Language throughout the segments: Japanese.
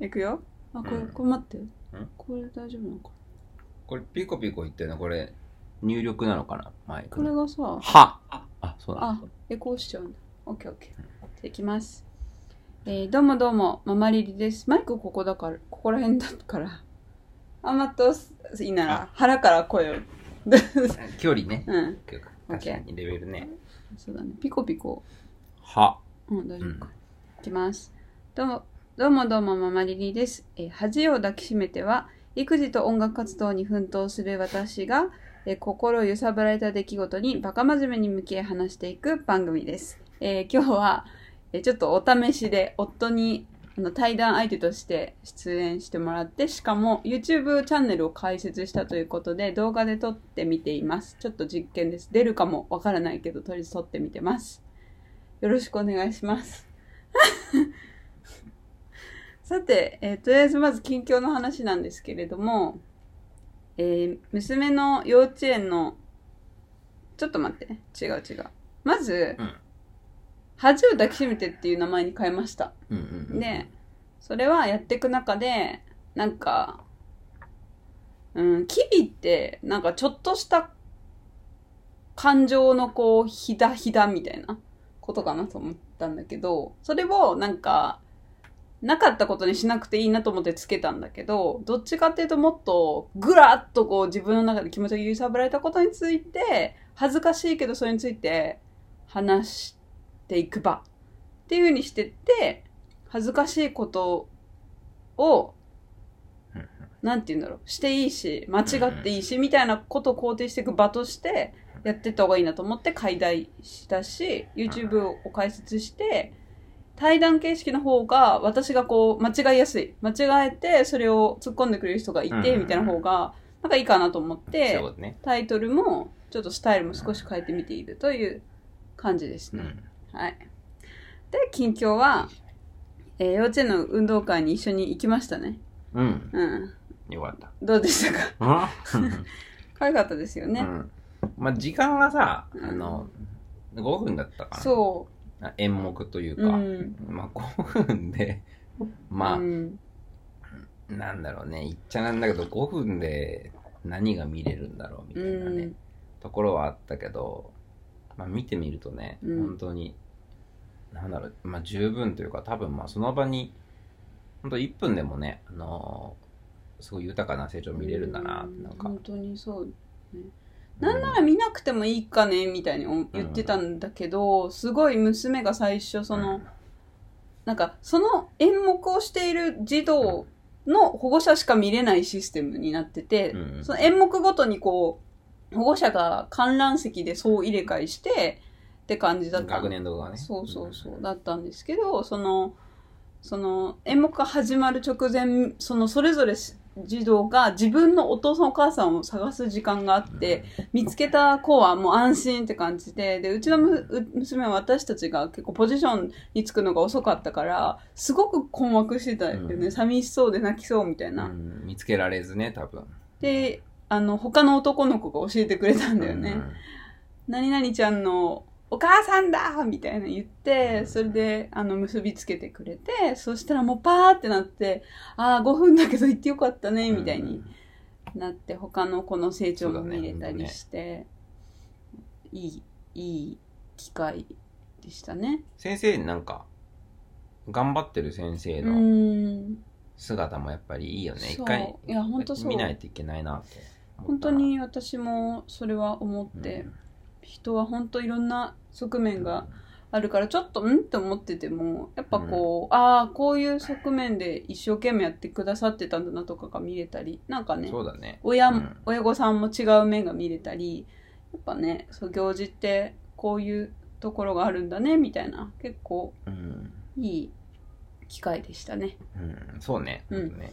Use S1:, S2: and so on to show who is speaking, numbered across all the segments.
S1: いくよあこれ、
S2: うん
S1: これ待ってこれ大丈夫なのか
S2: これピコピコ言ってるの？これ入力なのかな？マイク
S1: これ
S2: の
S1: がさ
S2: はあそうなん
S1: あ
S2: だ、
S1: エコーしちゃうんだ。オッケーオッケー。じゃあいきます。えー、どうもどうも、ママリリです。マイクここだから、ここら辺だから。あ、まと、いいなら、腹から声を。
S2: 距離ね
S1: うん、
S2: 確かにレベルね
S1: そうだね。ピコピコ。
S2: は
S1: うん、大丈
S2: うん
S1: 夫か。いきます。どうも、どうもどうも、ママリリです。え恥を抱きしめては、育児と音楽活動に奮闘する私が、え心を揺さぶられた出来事にバカ真面目に向き合い話していく番組です。えー今日は、えちょっとお試しで夫にあの対談相手として出演してもらって、しかも YouTube チャンネルを開設したということで動画で撮ってみています。ちょっと実験です。出るかもわからないけど、とりあえず撮ってみてます。よろしくお願いします。さて、えーとりあえずまず近況の話なんですけれども、えー娘の幼稚園の、ちょっと待って、違う違う。まず、
S2: うん
S1: 恥を抱きしめてっていう名前に変えました。
S2: うんうんうん
S1: で、それはやっていく中で、なんか、うん、キビって、なんかちょっとした感情のこう、ひだひだみたいなことかなと思ったんだけど、それをなんか、なかったことにしなくていいなと思ってつけたんだけど、どっちかっていうともっとぐらっとこう自分の中で気持ちが揺さぶられたことについて、恥ずかしいけどそれについて話していく場。っていう風にしてって、恥ずかしいことを、なんて言うんだろう、していいし、間違っていいし、みたいなことを肯定していく場として、やってった方がいいなと思って解題したし、YouTube を開設して、対談形式の方が、私がこう、間違いやすい。間違えて、それを突っ込んでくれる人がいて、
S2: うんうんうん
S1: みたいな方が、なんかいいかなと思っ
S2: う、だね
S1: タイトルも、ちょっとスタイルも少し変えてみているという感じですね。
S2: うん
S1: はい。で、近況は、えー幼稚園の運動会に一緒に行きましたね。
S2: うん
S1: うん。
S2: よかった
S1: どうでしたか？
S2: うん
S1: 可愛かったですよね。
S2: うんまあ時間がさあの5分だったかな
S1: そ
S2: あ演目という
S1: う。
S2: か、
S1: うん。
S2: まあ5分で まあ、
S1: うん、
S2: なんだろうね言っちゃなんだけど5分で何が見れるんだろうみたいなね、
S1: うん
S2: ところはあったけど、まあ、見てみるとね、
S1: うん
S2: 本当になんだろう、まあ、十分というか多分まあその場に本当1分でもね、あのーすごい豊かな成長見れるんだなってなんか、
S1: 本当にそう。なんなら見なくてもいいかねみたいにお言ってたんだけど、すごい娘が最初その、なんかその演目をしている児童の保護者しか見れないシステムになってて、
S2: うん。
S1: その演目ごとにこう、保護者が観覧席で総入れ替えしてって感じだった。
S2: 学年度がね。
S1: そうそうそう、だったんですけど、その、その、演目が始まる直前、その、それぞれ児童が自分のお父さんお母さんを探す時間があって、見つけた子はもう安心って感じで、で、うちの娘は私たちが結構ポジションにつくのが遅かったから、すごく困惑してたよね。
S2: うん
S1: 寂しそうで泣きそうみたいな。
S2: うん見つけられずね多分
S1: で、あの、他の男の子が教えてくれたんだよね。何々ちゃんのお母さんだみたいな言って、それで、あの、結びつけてくれて、そしたらもうパーってなって、ああ、5分だけど行ってよかったね、みたいになって、他の子の成長も見れたりして、いい、いい機会でしたね。
S2: 先生なんか頑張ってる先生
S1: う
S2: の
S1: ん。
S2: 姿もやっぱりいいよね、一回
S1: いや、本当そう。
S2: 見ないといけないなって思
S1: 本当に私もそれは思って、人は本当いろんな側面があるからちょっとん？って思っててもやっぱこう、ああこういう側面で一生懸命やってくださってたんだなとかが見れたりなんかね
S2: そうだね。
S1: 親,、
S2: うん。
S1: 親御さんも違う面が見れたりやっぱねそう行事ってこういうところがあるんだねみたいな結構
S2: うん、
S1: いい機会でしたね。
S2: うん、そうね,、
S1: うん。
S2: ほとね。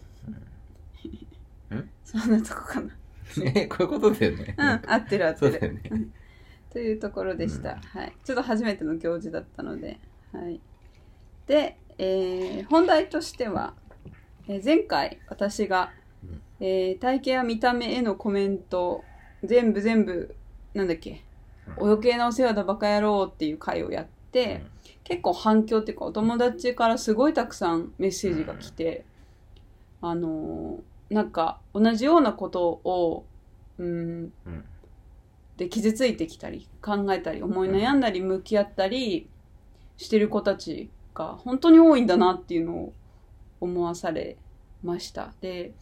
S1: そんなとこかな。
S2: えこういうことだよね。
S1: うん合ってる合ってる。
S2: そうだよね
S1: というところでした、
S2: うん。
S1: はい。ちょっと初めての行事だったので、はい。で、えー本題としては、えー前回私が、
S2: うん。
S1: えー体型や見た目へのコメント、全部全部、なんだっけ、
S2: うん。
S1: お余計なお世話だバカ野郎っていう回をやって、結構反響っていうかお友達からすごいたくさんメッセージが来て、あのーなんか同じようなことを、うん、
S2: うん
S1: で傷ついてきたり考えたり思い悩んだり向き合ったりしてる子たちが本当に多いんだなっていうのを思わされました。で、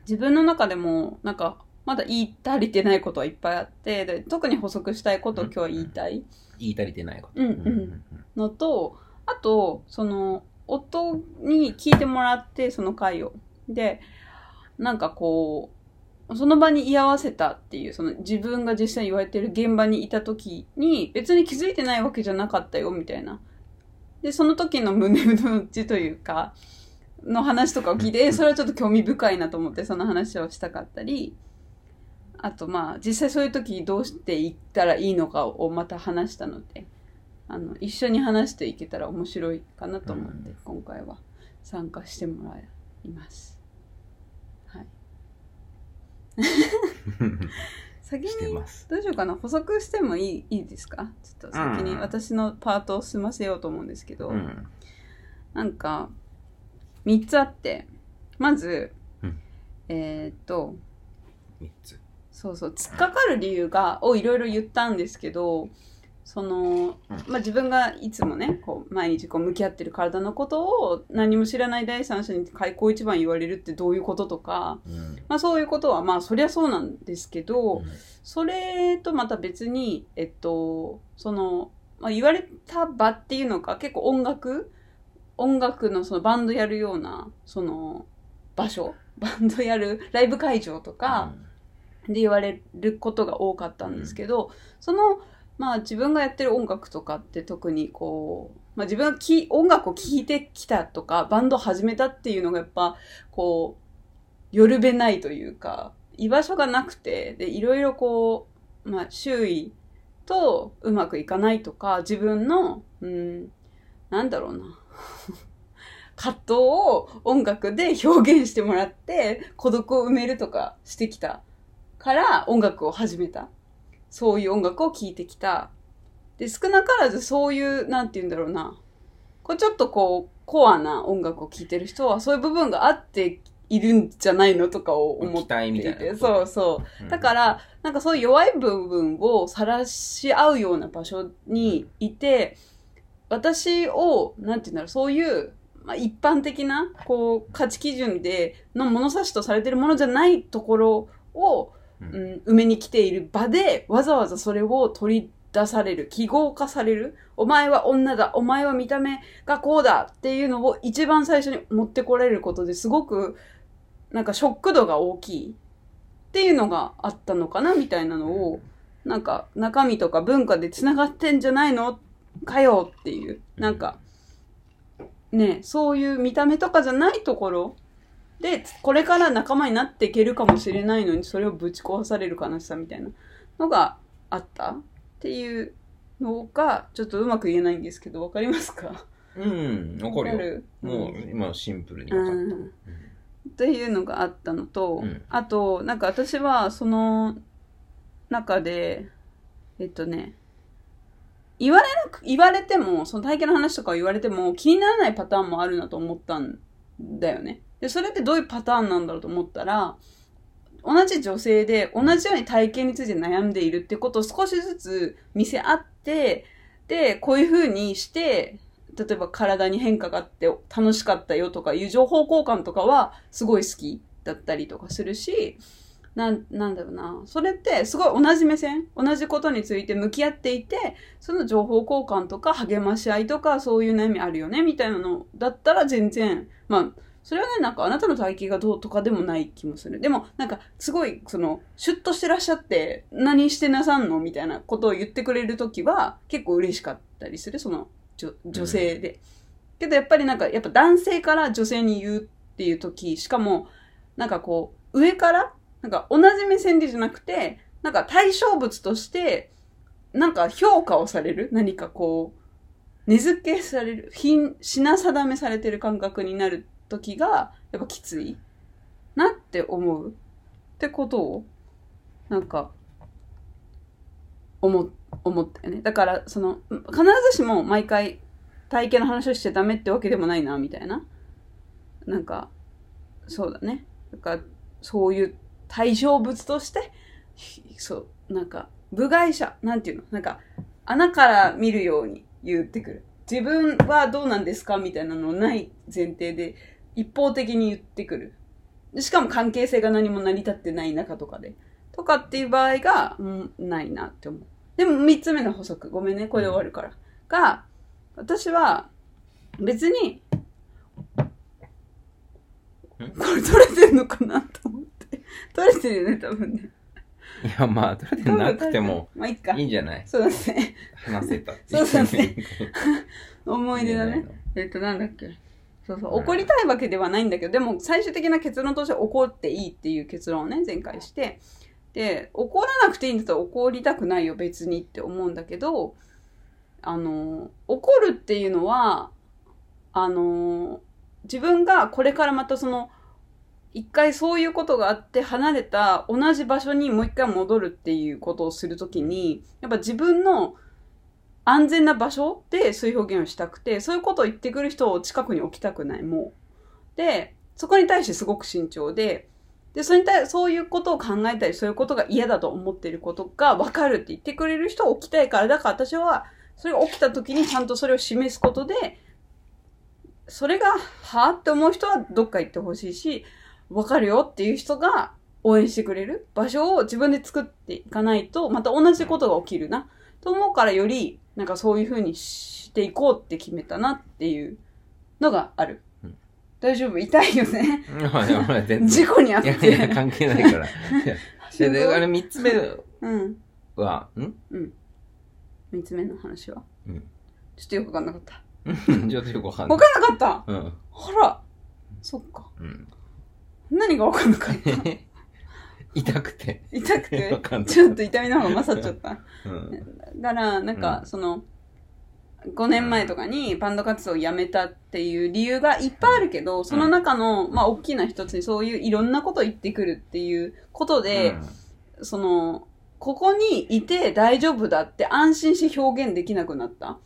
S1: 自分の中でもなんかまだ言い足りてないことはいっぱいあって、で特に補足したいことを今日は言いたい
S2: 言い足りてないこと。
S1: うんうんのと、あと、その、夫に聞いてもらって、その回を。で、なんかこう、その場に居合わせたっていう、その自分が実際言われてる現場にいた時に、別に気づいてないわけじゃなかったよ、みたいな。で、その時の胸の内というか、の話とかを聞いて、え それはちょっと興味深いなと思って、その話をしたかったり、あとまあ、実際そういう時どうしていったらいいのかをまた話したので、あの、一緒に話していけたら面白いかなと思って、
S2: うん
S1: 今回は参加してもらいます。はい。先に。どうしようかな補足してもいいいいですか？ちょっと先に
S2: うん
S1: 私のパートを済ませようと思うんですけど、
S2: うん。
S1: なんか、3つあって、まず、
S2: うん
S1: えーっと、
S2: 三つ。
S1: そうそう、突っかかる理由が、をいろいろ言ったんですけど、その、まあ、自分がいつもね、こう、毎日こう向き合ってる体のことを何も知らない第三者に開口一番言われるってどういうこととか、
S2: うん。
S1: まあそういうことは、まあそりゃそうなんですけど、
S2: うん。
S1: それとまた別に、えっと、その、まあ、言われた場っていうのが結構音楽音楽のそのバンドやるような、その場所バンドやるライブ会場とかで言われることが多かったんですけど、その、まあ自分がやってる音楽とかって特にこう、まあ自分がき音楽を聴いてきたとか、バンド始めたっていうのがやっぱ、こう、よるべないというか、居場所がなくて、で、いろいろこう、まあ周囲とうまくいかないとか、自分の、うん、なんだろうな。葛藤を音楽で表現してもらって、孤独を埋めるとかしてきたから音楽を始めた。そういう音楽を聴いてきた。で、少なからずそういう、なんて言うんだろうな。こうちょっとこう、コアな音楽を聴いてる人はそういう部分があっているんじゃないのとかを思っ
S2: 期待み
S1: ていて。
S2: たいな。
S1: そうそう。だから、なんかそういう弱い部分を晒し合うような場所にいて、私を、なんていうんだろう、そういう、まあ、一般的な、こう、価値基準で、の物差しとされてるものじゃないところを、
S2: う
S1: うんん、埋めに来ている場で、わざわざそれを取り出される、記号化される、お前は女だ、お前は見た目がこうだっていうのを一番最初に持ってこられることですごく、なんかショック度が大きい。っていうのがあったのかなみたいなのを、なんか中身とか文化で繋がってんじゃないの？かよ。っていう、なんか、ね、そういう見た目とかじゃないところで、これから仲間になっていけるかもしれないのに、それをぶち壊される悲しさみたいなのがあったっていうのが、ちょっとうまく言えないんですけど、わかりますか？
S2: うん、わかるよ。もう
S1: うん
S2: 今シンプルに
S1: う
S2: わかった。
S1: ん。っていうのがあったのと、
S2: うん
S1: あと、なんか私はその中で、えっとね、言われなく、言われても、その体験の話とかを言われても気にならないパターンもあるなと思ったんだよね。で、それってどういうパターンなんだろうと思ったら、同じ女性で同じように体験について悩んでいるってことを少しずつ見せ合って、で、こういう風にして、例えば体に変化があって楽しかったよとかいう情報交換とかはすごい好きだったりとかするし、な、なんだろうな。それってすごい同じ目線、同じことについて向き合っていて、その情報交換とか励まし合いとかそういう悩みあるよねみたいなのだったら全然、まあ、それはね、なんかあなたの体型がどうとかでもない気もする。でも、なんかすごい、その、シュッとしてらっしゃって、何してなさんのみたいなことを言ってくれるときは結構嬉しかったりする、その、女女性で。けどやっぱりなんか、やっぱ男性から女性に言うっていうとき、しかも、なんかこう、上から、なんか同じ目線でじゃなくて、なんか対象物として、なんか評価をされる何かこう、根付けされる、品、品定めされてる感覚になる時が、やっぱきついなって思うってことを、なんか、思、思ったよね。だから、その、必ずしも毎回体型の話をしちゃダメってわけでもないな、みたいな。なんか、そうだね。だから、そういう対象物として、そう、なんか、部外者、なんていうの？なんか、穴から見るように言ってくる。自分はどうなんですか？みたいなのない前提で、一方的に言ってくる。でしかも関係性が何も成り立ってない中とかで。とかっていう場合が、うん、ないなって思う。でも、三つ目の補足。ごめんね、これで終わるから。が、私は、別に、これ取れてんのかなと思って。取れてるよね、多分ね。
S2: いや、まあ、取れてなくても
S1: まあ、いいか
S2: いい。んじゃない？
S1: そうだね。
S2: 話せた
S1: そうだね 思い出だね。えっと、なんだっけ。そうそう。
S2: うん
S1: 怒りたいわけではないんだけど、でも最終的な結論として怒っていいっていう結論をね、前回して。で、怒らなくていいんだったら怒りたくないよ、別にって思うんだけど、あの、怒るっていうのは、あの、自分がこれからまたその、一回そういうことがあって離れた同じ場所にもう一回戻るっていうことをするときに、やっぱ自分の安全な場所でそういう表現をしたくて、そういうことを言ってくる人を近くに置きたくない、もう。で、そこに対してすごく慎重で、で、それに対そういうことを考えたり、そういうことが嫌だと思っていることが分かるって言ってくれる人を置きたいから、だから私は、それが起きた時にちゃんとそれを示すことで、それが、はぁって思う人はどっか行ってほしいし、分かるよっていう人が応援してくれる場所を自分で作っていかないと、また同じことが起きるな。と思うからより、なんかそういう風にしていこうって決めたなっていうのがある。
S2: うん
S1: 大丈夫？痛いよね。事故にあっ
S2: いやいや、
S1: て。
S2: 関係ないから。で、であれ三つ目
S1: うん。
S2: は、ん
S1: 三つ目の話は？
S2: うん。
S1: ちょっとよくわかんなかった。
S2: う んちょっとよくわかん
S1: わ
S2: ない。
S1: かんなかった？
S2: うん。
S1: ほら。そっか。
S2: うん。
S1: 何がわかんなかった？
S2: 痛くて。
S1: 痛くて？ちょっと痛みの方が勝っちゃった。
S2: うん。
S1: だから、なんか、
S2: うん
S1: その、5年前とかにバンド活動をやめたっていう理由がいっぱいあるけど、その中の、まあ、大きな一つにそういういろんなことを言ってくるっていうことで、その、ここにいて大丈夫だって安心して表現できなくなった。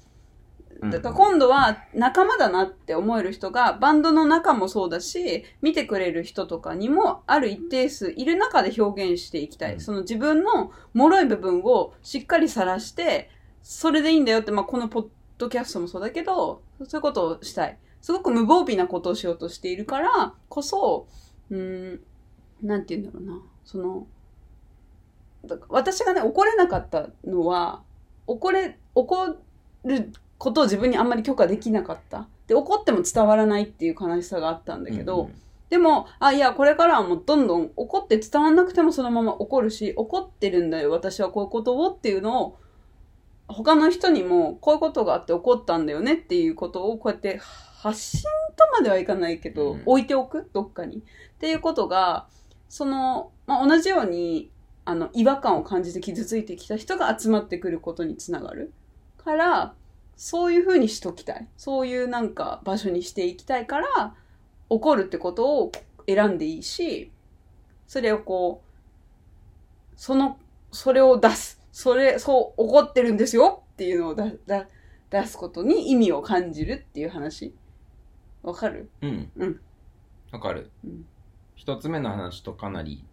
S2: うん
S1: だから今度は仲間だなって思える人がバンドの中もそうだし、見てくれる人とかにもある一定数いる中で表現していきたい。
S2: うん
S1: その自分の脆い部分をしっかり晒して、それでいいんだよって、まあこのポッドキャストもそうだけど、そういうことをしたい。すごく無防備なことをしようとしているからこそ、うーん、なんて言うんだろうな。その、私がね、怒れなかったのは、怒れ、怒ることを自分にあんまり許可できなかった。で、怒っても伝わらないっていう悲しさがあったんだけど、でも、あ、いや、これからはもうどんどん怒って伝わんなくてもそのまま怒るし、怒ってるんだよ、私はこういうことをっていうのを、他の人にもこういうことがあって怒ったんだよねっていうことをこうやって発信とまではいかないけど、
S2: うん
S1: 置いておくどっかに。っていうことが、その、まあ、同じように、あの、違和感を感じて傷ついてきた人が集まってくることにつながる。から、そういう風にしときたい。そういうなんか場所にしていきたいから、怒るってことを選んでいいし、それをこう、その、それを出す。それ、そう、怒ってるんですよっていうのをだだ出すことに意味を感じるっていう話。わかる？
S2: うん。
S1: うん。
S2: わかる
S1: うん。
S2: 一つ目の話とかなり、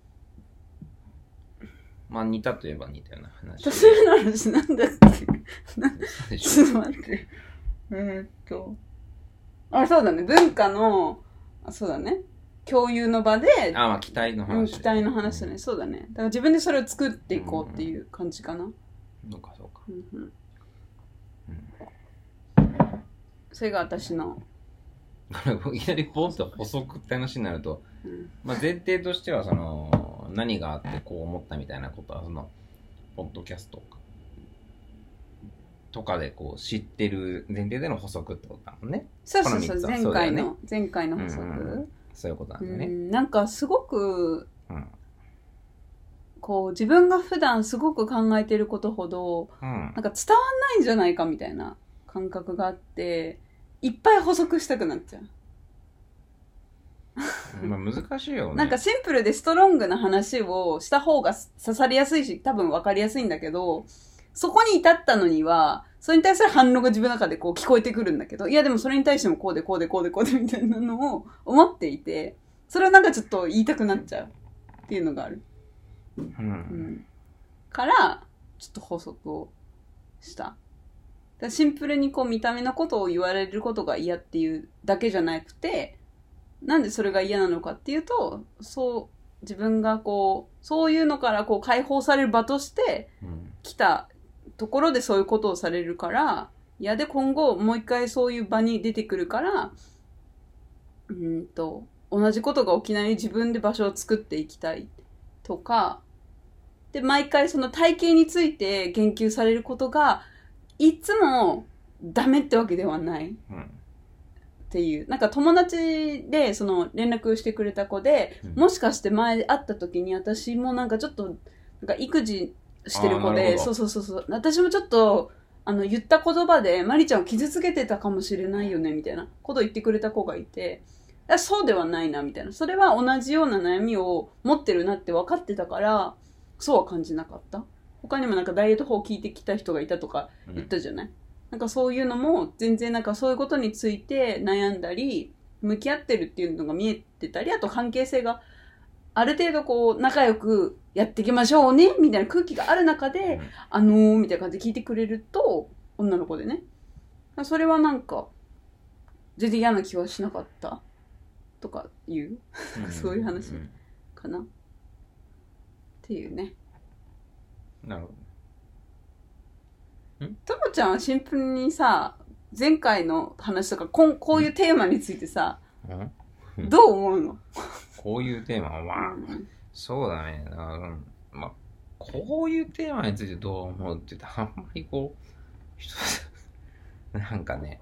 S2: まあ似たといえば似たような話。
S1: 私の話なんだっけちょっと待って。えーっと。あ、そうだね。文化の、あそうだね。共有の場で、
S2: ょあ、まあ期待の
S1: うん、
S2: 話。
S1: 期待の話だね。そうだね。だから自分でそれを作っていこうっていう感じかな。
S2: そうか、そうか。
S1: うんうん
S2: うん
S1: それが私の。
S2: いきなりポンと補足って話になると、
S1: うん
S2: まあ、前提としてはその何があってこう思ったみたいなことはそのポッドキャストとかでこう知ってる前提での補足ってことだもんね。
S1: そうそうそう。前回の、前回の補足。
S2: うんうんそういうことなんだよね。
S1: うん。なんかすごく、
S2: うん。
S1: こう自分が普段すごく考えてることほど、
S2: うん。
S1: なんか伝わんないんじゃないかみたいな感覚があって、いっぱい補足したくなっちゃう。
S2: まあ難しいよね
S1: なんかシンプルでストロングな話をした方が刺さりやすいし、多分分かりやすいんだけど、そこに至ったのには、それに対する反応が自分の中でこう聞こえてくるんだけど、いやでもそれに対してもこうでこうでこうでこうでみたいなのを思っていて、それはなんかちょっと言いたくなっちゃうっていうのがある。
S2: う。
S1: うんん。から、ちょっと補足をした。シンプルにこう見た目のことを言われることが嫌っていうだけじゃなくて、なんでそれが嫌なのかっていうと、そう、自分がこう、そういうのからこう解放される場として
S2: うん。
S1: 来たところでそういうことをされるから、いやで今後もう一回そういう場に出てくるから、うーんと、同じことが起きないように自分で場所を作っていきたいとか、で、毎回その体型について言及されることが、いつもダメってわけではない。
S2: うん。
S1: っていう。なんか友達でその連絡してくれた子で、
S2: うん
S1: もしかして前会った時に私もなんかちょっと、なんか育児してる子で、
S2: あーなるほど
S1: そうそうそうそう。私もちょっと、あの、言った言葉で、マリちゃんを傷つけてたかもしれないよね、みたいなことを言ってくれた子がいて、いやそうではないな、みたいな。それは同じような悩みを持ってるなって分かってたから、そうは感じなかった。他にもなんかダイエット法を聞いてきた人がいたとか
S2: うん
S1: 言ったじゃない、なんかそういうのも全然なんかそういうことについて悩んだり向き合ってるっていうのが見えてたりあと関係性がある程度こう仲良くやっていきましょうねみたいな空気がある中で、あのーみたいな感じで聞いてくれると女の子でね。それはなんか全然嫌な気はしなかったとか言う
S2: うん。
S1: そういう話
S2: ん。
S1: かな。っていうね。
S2: なるほ
S1: ともちゃんはシンプルにさ前回の話とかこんこういうテーマについてさ、
S2: ど。うん？
S1: どう思うの、
S2: こういうテーマは、まあ、
S1: うん
S2: そうだね。だまあ、こういうテーマについてどう思うって言って、あんまりこう、なんかね、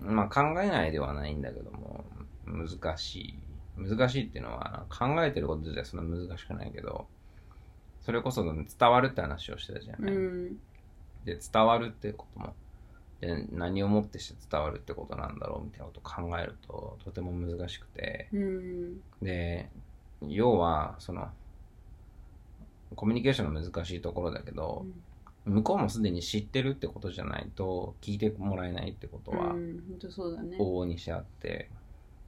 S2: うん、まあ考えないではないんだけども、難しい。難しいっていうのは、考えてること自体そんな難しくないけど、それこそ伝わるって話をしてたじゃない。
S1: うん。
S2: で、伝わるってことも、で何をもってして伝わるってことなんだろうみたいなことを考えると、とても難しくて、
S1: うん。
S2: で、要は、その、コミュニケーションの難しいところだけど、向こうもすでに知ってるってことじゃないと、聞いてもらえないってことは、往々にしてあって、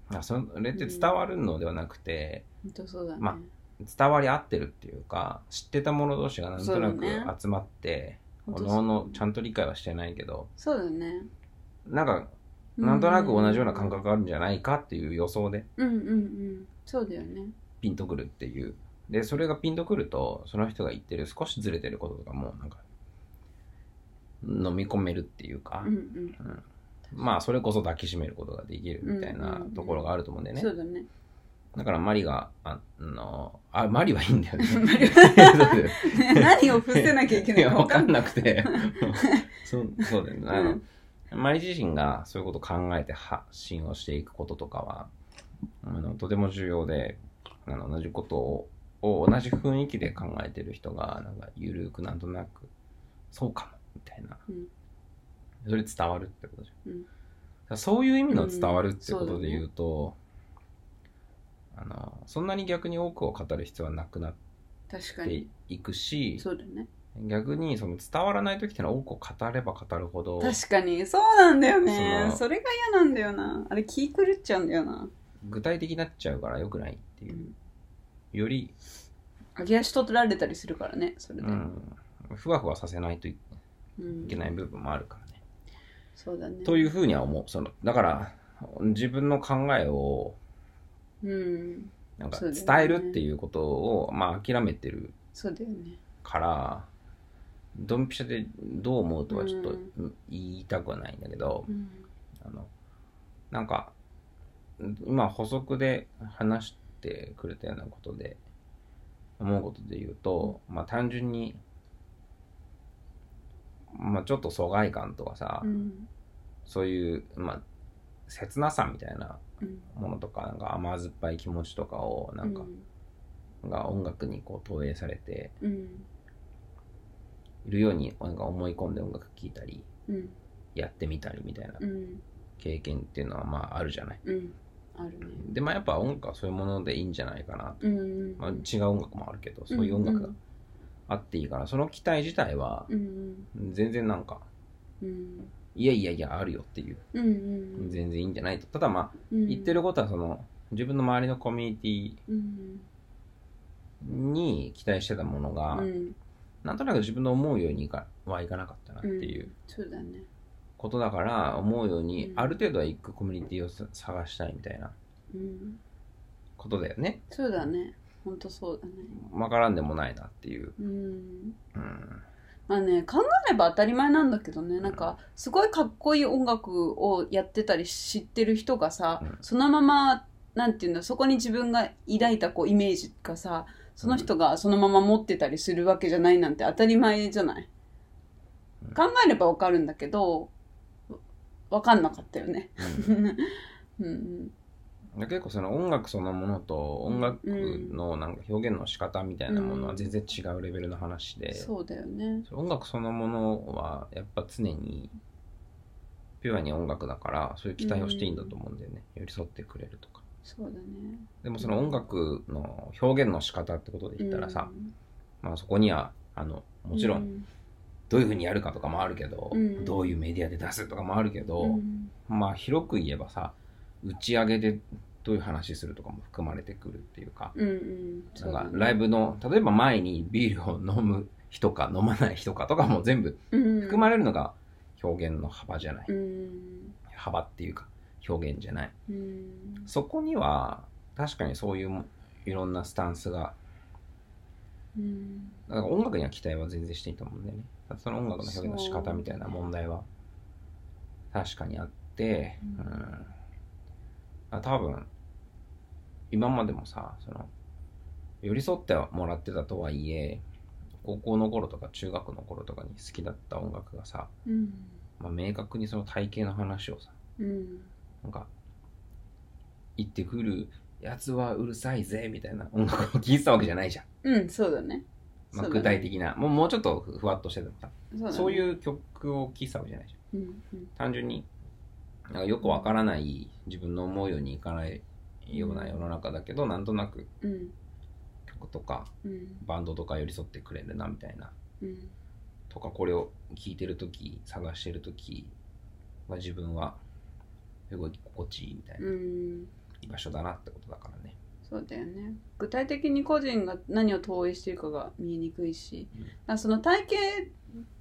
S2: あそれって伝わるのではなくて、
S1: 本当そうだね、
S2: ま伝わり合ってるっていうか、知ってた者同士がなんとなく集まって、お
S1: 本当そう。
S2: のおのちゃんと理解はしてないけど、
S1: そうだね。
S2: なんか、なんとなく同じような感覚があるんじゃないかっていう予想で
S1: うんうんうん。そうだよね。
S2: ピンとくるっていう。で、それがピンとくると、その人が言ってる少しずれてることとかも、なんか、飲み込めるっていうか、
S1: うんうん。
S2: まあ、それこそ抱きしめることができるみたいなところがあると思うんだよね。
S1: そうだね
S2: だから、マリが、ああの、あ、マリはいいんだよね。
S1: マリ何を伏せなきゃいけない
S2: か
S1: 分かんな
S2: くて。そう、そうだよね。あの、
S1: うん
S2: マリ自身がそういうことを考えて発信をしていくこととかは、あの、とても重要で、あの、同じことを、を同じ雰囲気で考えてる人が、なんか、ゆるくなんとなく、そうかも、みたいな。
S1: うん
S2: それ伝わるってことじゃん。
S1: うん
S2: そういう意味の伝わるってことで言うと、あの、そんなに逆に多くを語る必要はなくなっ
S1: 確か
S2: て
S1: に。
S2: いくし、
S1: そうだね。
S2: 逆にその伝わらない時ってのは多くを語れば語るほど、
S1: 確かに。そうなんだよね。
S2: その
S1: それが嫌なんだよな。あれ気狂っちゃうんだよな。
S2: 具体的になっちゃうから良くないっていう。
S1: うん。
S2: より、
S1: 揚げ足取られたりするからねそれで、
S2: うん、ふわふわさせないとい
S1: うん。
S2: けない部分もあるからね。
S1: そうだね。
S2: というふうには思う。そのだから、自分の考えを
S1: うん。
S2: なんか伝えるっていうことを、まあ諦めてる
S1: そうだよね。
S2: から、ドンピシャでどう思うとはちょっと
S1: うん。
S2: 言いたくはないんだけど、
S1: うん。
S2: あの、なんか、今補足で話してくれたようなことで、思うことで言うと、まあ単純に、まあちょっと疎外感とかさ、
S1: うん。
S2: そういう、まあ、切なさみたいな
S1: うん
S2: ものとか、なんか甘酸っぱい気持ちとかを、なんか、が音楽にこう投影されて
S1: うん。
S2: いるように、なんか思い込んで音楽聴いたり、
S1: うん。
S2: やってみたりみたいな
S1: うん。
S2: 経験っていうのはまああるじゃない。
S1: うん。あるね。
S2: で、まあやっぱ音楽はそういうものでいいんじゃないかな。
S1: うん。
S2: まあ、違う音楽もあるけど、そういう音楽があっていいから、その期待自体は
S1: うん。
S2: 全然なんか、
S1: うん
S2: いやいやいや、あるよっていう。
S1: うんうん
S2: 全然いいんじゃないと。ただまあ、
S1: うん。
S2: 言ってることはその、自分の周りのコミュニテ
S1: うん。
S2: ィに期待してたものが、
S1: うん。
S2: なんとなく自分の思うようにいかはいかなかったなっていう
S1: そうだね。
S2: ことだから、思うように、
S1: うん
S2: ある程度は行くコミュニティをさ探したいみたいな
S1: うん。
S2: ことだよね。
S1: そうだね。ほんとそうだね。
S2: わからんでもないなっていう。
S1: うん。
S2: うん。
S1: まあね、考えれば当たり前なんだけどね、なんか、すごいかっこいい音楽をやってたり知ってる人がさ、
S2: うん。
S1: そのまま、なんていうんだ、そこに自分が抱いたこうイメージがさ、その人がそのまま持ってたりするわけじゃないなんて当たり前じゃない？
S2: うん。
S1: 考えればわかるんだけど、わかんなかったよね。
S2: うん
S1: うん
S2: 結構その音楽そのものと音楽のなんか表現の仕方みたいなものは全然違うレベルの話
S1: うん、
S2: で、
S1: そうだよね。
S2: 音楽そのものはやっぱ常にピュアに音楽だからそういう期待をしていいんだと思うんだよね、寄り添ってくれるとか。
S1: そうだね。
S2: でもその音楽の表現の仕方ってことで言ったらさ、まあそこにはあのもちろんどういうふうにやるかとかもあるけど、
S1: うん。
S2: どういうメディアで出すとかもあるけど、
S1: うん。
S2: まあ広く言えばさ打ち上げでどういう話するとかも含まれてくるっていうか、
S1: うんうん、そうん
S2: かライブの例えば前にビールを飲む人か飲まない人かとかも全部
S1: うん。
S2: 含まれるのが表現の幅じゃない、
S1: うん。
S2: 幅っていうか表現じゃない。
S1: うん。
S2: そこには確かにそういうもいろんなスタンスが
S1: うん。
S2: だから音楽には期待は全然していいと思うんだよね。その音楽の表現の仕方みたいな問題は確かにあって、
S1: う
S2: うん。多分今までもさその寄り添ってもらってたとはいえ高校の頃とか中学の頃とかに好きだった音楽がさ、
S1: うん。
S2: まあ、明確にその体型の話をさ
S1: うん。
S2: なんか言ってくるやつはうるさいぜみたいな音楽を聴いてたわけじゃないじゃん、
S1: うんそうだね。
S2: まあ、具体的な。もうもうちょっとふふわっとしててもさ
S1: そうだね。
S2: そういう曲を聴いてたわけじゃないじゃん。
S1: うんうん。
S2: 単純になんかよくわからない自分の思うようにいかないような世の中だけど、なんとなく
S1: うん。
S2: 曲とか
S1: うん。
S2: バンドとか寄り添ってくれるなみたいな。
S1: うん。
S2: とかこれを聴いてる時探してる時は自分はすごい心地いいみたいな、
S1: うん。
S2: 居場所だなってことだからね。
S1: そうだよね。具体的に個人が何を投影しているかが見えにくいし、
S2: うん。
S1: その体系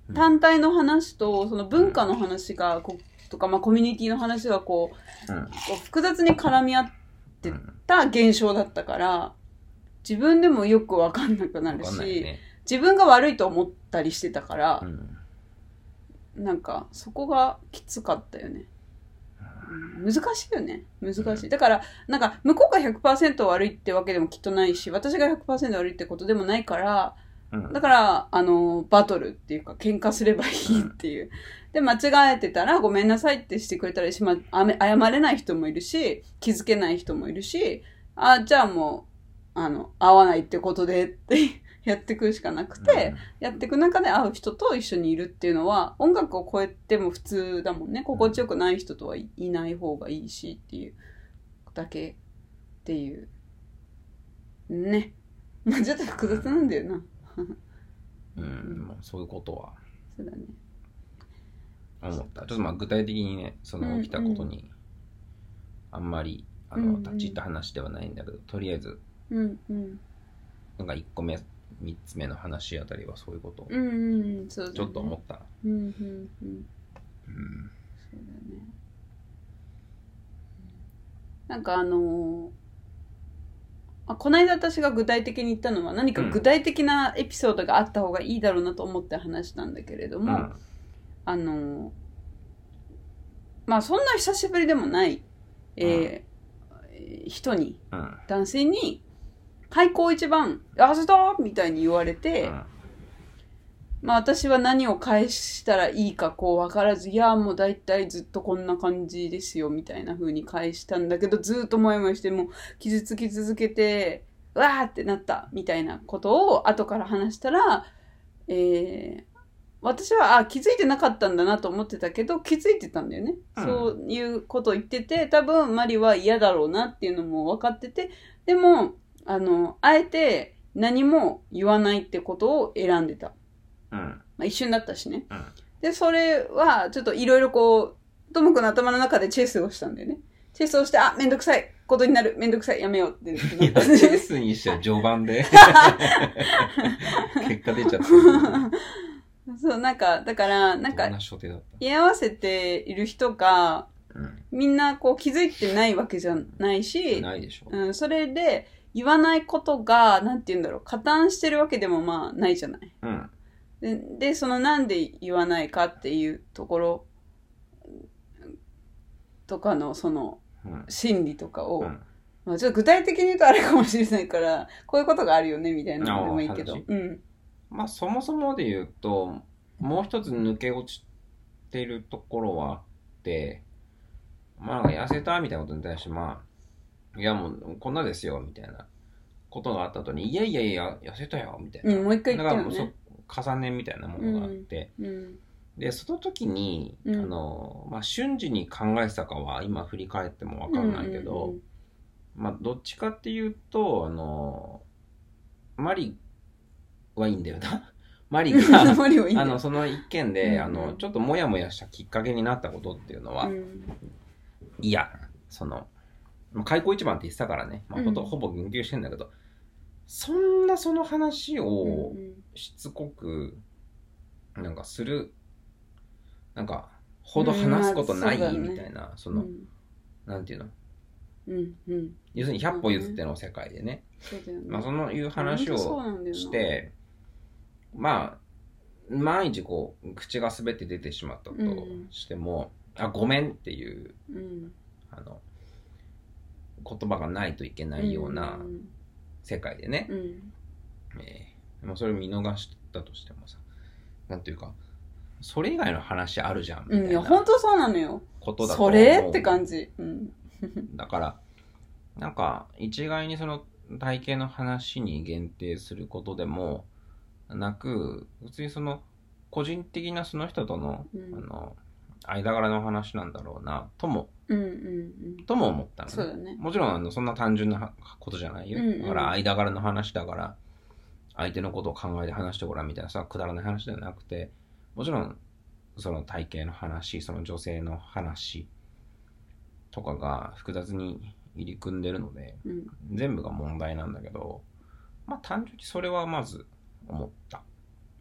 S2: うん
S1: 単体の話とその文化の話がこうとか、まあ、コミュニティの話がこう
S2: うん。
S1: こう複雑に絡み合って
S2: うん。
S1: た現象だったから自分でもよく分かんなくなるし、
S2: ね、
S1: 自分が悪いと思ったりしてたから
S2: う、ん。
S1: なんかそこがきつかったよね、うん。難しいよね。難しい。だからなんか向こうが100%悪いってわけでもきっとないし私が100%悪いってことでもないから
S2: うん。
S1: だからあのバトルっていうか喧嘩すればいいっていうで間違えてたらごめんなさいってしてくれたらまあ、あめ謝れない人もいるし気づけない人もいるしあじゃあもうあの会わないってことでって やってくしかなくて、やっていく中で会う人と一緒にいるっていうのは音楽を超えても普通だもんね。心地よくない人とはいいない方がいいしっていうだけっていう。ね。まあちょっと複雑なんだよな。
S2: うん、そういうことは。
S1: そうだね
S2: 思ったちょっとまあ具体的にねその起きたことにあんまりあの立ち入った話ではないんだけどとりあえず
S1: うんうん。
S2: なんか1個目3つ目の話あたりはそういうことをちょっと思った。な、
S1: うんうんうん。
S2: うん。
S1: そうだね。なんかあのーあこの間私が具体的に言ったのは何か具体的なエピソードがあった方がいいだろうなと思って話したんだけれども、
S2: うん
S1: あのーまあそんな久しぶりでもない、えーえー人に
S2: うん
S1: 男性に「開口一番あせた!」みたいに言われて、
S2: うん
S1: まあ私は何を返したらいいかこう分からず、いやもう大体ずっとこんな感じですよみたいな風に返したんだけど、ずっともやもやしてもう傷つき続けて、うわーってなったみたいなことを後から話したら、えー、私はあ気づいてなかったんだなと思ってたけど気づいてたんだよね、
S2: うん。
S1: そういうことを言ってて多分マリは嫌だろうなっていうのも分かっててでもあのあえて何も言わないってことを選んでた。
S2: うん。
S1: まあ、一瞬だったしね。
S2: うん。
S1: で、それは、ちょっといろいろこう、ともくんの頭の中でチェスをしたんだよね。チェスをして、あ、めんどくさい。ことになる、めんどくさい、やめようってな
S2: いや。チェスにしては序盤で。結果出ちゃった。
S1: そう、なんか、だから、なんか居合わせている人が、
S2: うん。
S1: みんなこう気づいてないわけじゃないし、
S2: ないでしょ。
S1: うん、それで言わないことが、なんて言うんだろう、加担してるわけでもまあないじゃない。
S2: うん。
S1: で、でそのなんで言わないかっていうところとかのその
S2: うん。
S1: 心理とかを、
S2: うん
S1: まあちょっと具体的に言うとあれかもしれないから、こういうことがあるよねみたいなのでもいいけど。うん。
S2: まあ、そもそもで言うと、もう一つ抜け落ちてるところはあって、まあ、痩せたみたいなことに対して、まあ、いやもう、こんなですよ、みたいなことがあった後に、いやいやいや、痩せたよ、みたいな。
S1: うんもう一回言ってよね
S2: だからもうそ重ねみたいなものがあって、
S1: うん。
S2: で、その時に、
S1: うん
S2: あの、まあ、瞬時に考えてたかは、今振り返ってもわかんないけど、
S1: うんうん
S2: まあ、どっちかっていうと、あの、マリはい。いん。だよな。マリ
S1: うん。
S2: が、
S1: マリオいいんだよ。
S2: あの、その一件で、
S1: うん。
S2: あの、ちょっともやもやしたきっかけになったことっていうのは、
S1: うん。
S2: いや、その、まあ開口一番って言ってたからね、まあ、ほと
S1: うん。
S2: ほぼ言及してんだけど、そんなその話
S1: うん
S2: を
S1: うん。
S2: しつこく、なんかする、なんか、ほど話すことない
S1: うんまあそうだね。
S2: みたいな、その、なんていうの？
S1: うんうん。
S2: 要するに100歩譲っての世界でね、
S1: そうだよね。
S2: まあ、そのいう話
S1: 本当そう
S2: を
S1: なんだよな。
S2: して、まあ、毎日こう、口が滑って出てしまったと
S1: うん
S2: しても、あ、ごめんっていう、
S1: うん
S2: あの、言葉がないといけないような世界でね、
S1: うん
S2: えーでもそれを見逃したとしてもさ、なんていうか、それ以外の話あるじゃん、み
S1: うん、いや、
S2: たいな
S1: 本当そうなのよ。
S2: ことだと
S1: そ。れって感じ。うん。
S2: だから、なんか、一概にその体型の話に限定することでもなく、普通にその、個人的なその人との、
S1: うん
S2: あの、間柄の話なんだろうな、とも、
S1: うんうん
S2: とも思った
S1: うん。
S2: の、
S1: そうだね。
S2: もちろん、あの、そんな単純なはことじゃないよ。
S1: うんうん
S2: だから、間柄の話だから、相手のことを考えて話してごらんみたいなさ、くだらない話ではなくて、もちろん、その体型の話、その女性の話とかが複雑に入り組んでるので、
S1: うん。
S2: 全部が問題なんだけど、まあ単純にそれはまず思った。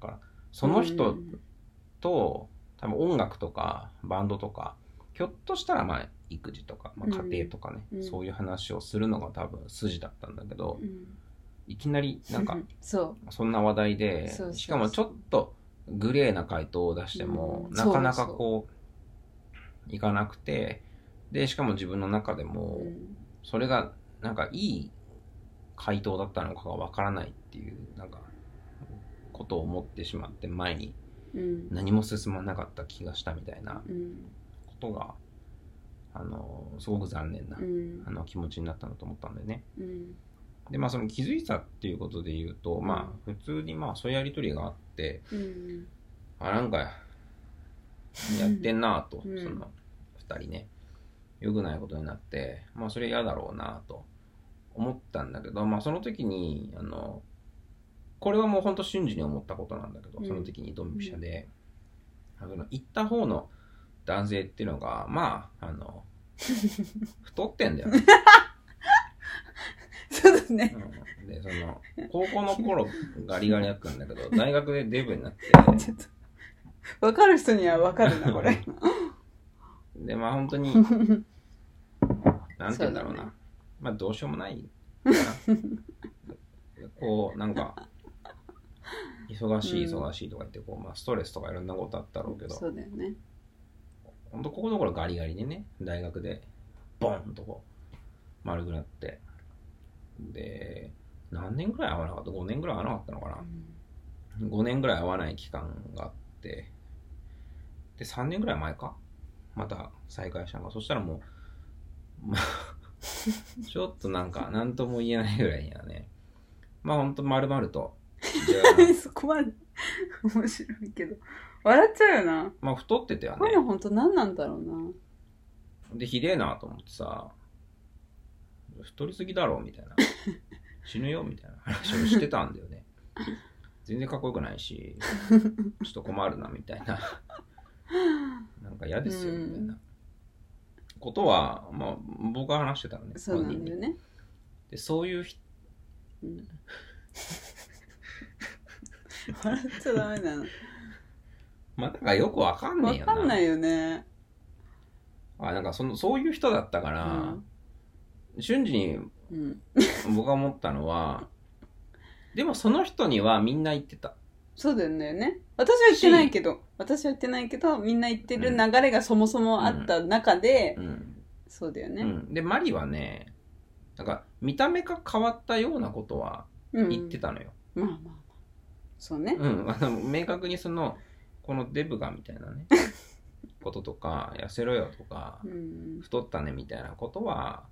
S2: だから、その人と、多分音楽とかバンドとか、ひょっとしたらまあ育児とか、まあ、家庭とかね、
S1: うん。
S2: そういう話をするのが多分筋だったんだけど、
S1: うん、
S2: いきなりなんか
S1: そ
S2: そんな話題でしかもちょっとグレーな回答を出しても、
S1: うん。
S2: なかなかこういかなくてでしかも自分の中で
S1: う。
S2: も
S1: うん。
S2: それがなんかいい回答だったのかがわからないっていうなんかことを思ってしまって前に
S1: うん。
S2: 何も進まなかった気がしたみたいな
S1: うん。
S2: ことがあのすごく残念な、
S1: うん
S2: あの気持ちになったなと思ったんでね。
S1: うん。
S2: でまあその気づいたっていうことで言うと、まあ普通にまあそういうやりとりがあって
S1: うん。
S2: あなんかやってんなと、
S1: うん
S2: その二人ね良くないことになってまあそれ嫌だろうなと思ったんだけどまあその時にあのこれはもう本当瞬時に思ったことなんだけど、
S1: うん
S2: その時にドンピシャで、あの行った方の男性っていうのがまああの 太ってんだよね
S1: そうですね。
S2: うんで、その、高校の頃ガリガリだったんだけど、大学でデブになって、
S1: ちょっと。わかる人にはわかるな、これ。
S2: で、まあ本当に、なんて言うんだろうな。
S1: ね
S2: まあどうしようもない。こう、なんか、忙しい
S1: うん。
S2: 忙しいとか言って、こう、まあストレスとかいろんなことあったろうけど、
S1: そうだよね。
S2: 本当ここの頃ガリガリにね、大学で、ボンとこう、丸くなって、で、何年ぐらい会わなかった ?5 年ぐらい会わなかったのかな？5年ぐらい会わない期間があって、で、3年ぐらい前か？また再会したのが。そしたらもう、まあ、ちょっとなんか、なんとも言えないぐらいにはね、まあほんと丸々と、
S1: そこまで面白いけど。笑っちゃうよな。
S2: まあ太ってたよ
S1: こういうの
S2: ね。
S1: 本当何なんだろうな。
S2: で、ひでえなと思ってさ、太りすぎだろみたいな。死ぬよみたいな話をしてたんだよね。全然かっこよくないし、ちょっと困るなみたいななんか嫌ですよ、
S1: うん
S2: みたいなことは、まあ、僕が話してたのね、
S1: そうなんだよね。
S2: でそういう人、
S1: うん 笑っちゃダメなの。
S2: まあ、なんかよくわかんねえ
S1: わ
S2: よな。
S1: かんないよね。
S2: あなんかそのそういう人だったから、瞬時に
S1: うん。
S2: 僕が思ったのは、でもその人にはみんな言ってた。
S1: そうだよね。私は言ってないけど、私は言ってないけど、みんな言ってる流れがそもそもあった中で、
S2: うん。
S1: そうだよね。
S2: うん、で、マリはね、なんか見た目が変わったようなことは
S1: うん
S2: 言ってたのよ。
S1: まあまあまあ。そうね。
S2: うん、あの明確にその、このデブがみたいなね、こととか、痩せろよとか
S1: う、ん。
S2: 太ったねみたいなことは、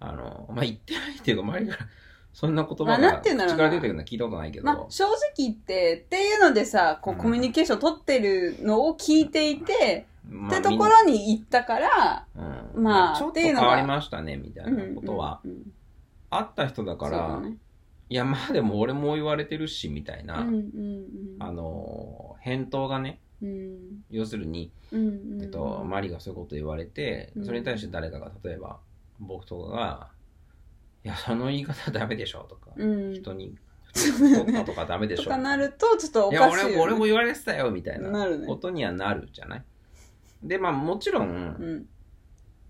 S2: あの、まあ、言ってないっていうか、周りから、そんな言葉
S1: まあな
S2: が
S1: んて言うんだろうな。
S2: 口から出てくるのは聞いたことないけど、
S1: まあ、正直言って、っていうのでさ、こう、
S2: うん。
S1: コミュニケーション取ってるのを聞いていて、
S2: まあ
S1: ってところに行ったから、
S2: みん。なうん
S1: まあ
S2: ちょっと
S1: っていうのが。
S2: 変わりましたねみたいなことは、
S1: うんうん
S2: あった人だから、
S1: そうだね
S2: いや、まあでも俺も言われてるし、みたいな、
S1: うんうん
S2: あの、返答がね、
S1: うん。
S2: 要するに、
S1: うんうん。
S2: えっと、マリがそういうこと言われて、
S1: うん。
S2: それに対して誰かが、例えば、僕とかが、いや、その言い方ダメでしょとか、
S1: うん。
S2: 人に、
S1: そうだよね。
S2: 太ったとかダメでしょ。
S1: とかなるとちょっとおかしいよ、ね、
S2: も俺も言われてたよみたい
S1: な
S2: ことにはなるじゃない？でまあもちろ
S1: うん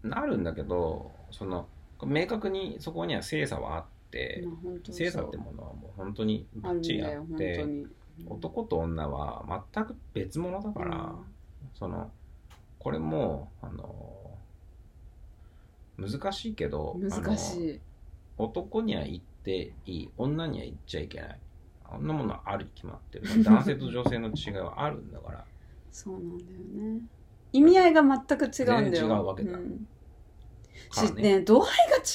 S1: ん。
S2: なるんだけどその明確にそこには精査はあって
S1: まあ本当そう。
S2: 精査ってものはもう本当にバッチリあって
S1: に。
S2: 男と女は全く別物だから、そのこれもあの難しいけど
S1: うん難し
S2: い。
S1: い
S2: 男には言っていい女には言っちゃいけない。あんなものはあるに決まってる。男性と女性の違いはあるんだから。
S1: そうなんだよね。意味合いが全く違うんだよ。
S2: 全然違うわけだ。
S1: ん。
S2: から
S1: しね。度合い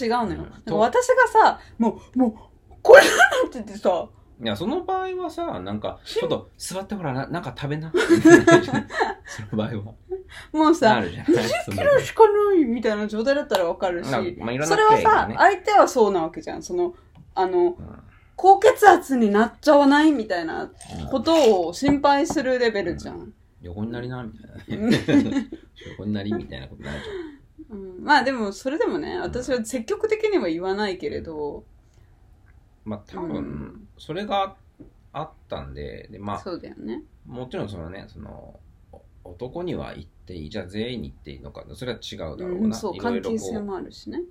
S1: が違うのよ、
S2: うん。
S1: 私がさもうもうこれなんて言ってさ。
S2: いや、その場合はさ、なんか、ちょっと座ってほら、ななんか食べな。その場合は。な
S1: もうさ
S2: るじゃないその
S1: キロしかないみたいな状態だったらわかるし、
S2: まあまあいろんな
S1: それはさ相手はそうなわけじゃん。そのあの
S2: うん。
S1: 高血圧になっちゃわないみたいなことを心配するレベルじゃん、
S2: 横になりな、みたいな。
S1: うん
S2: ね。横になりみたいなことになるじ
S1: うん。まあでもそれでもね私は積極的には言わないけれど。
S2: まあ、多
S1: う
S2: 分
S1: ん、
S2: それがあったんで、で、まあ、
S1: そうだよね。
S2: もちろんそのね、その、お男には言っていい、じゃあ全員に言っていいのか、それは違うだろう
S1: うん、
S2: な。
S1: そう関係性もあるしね。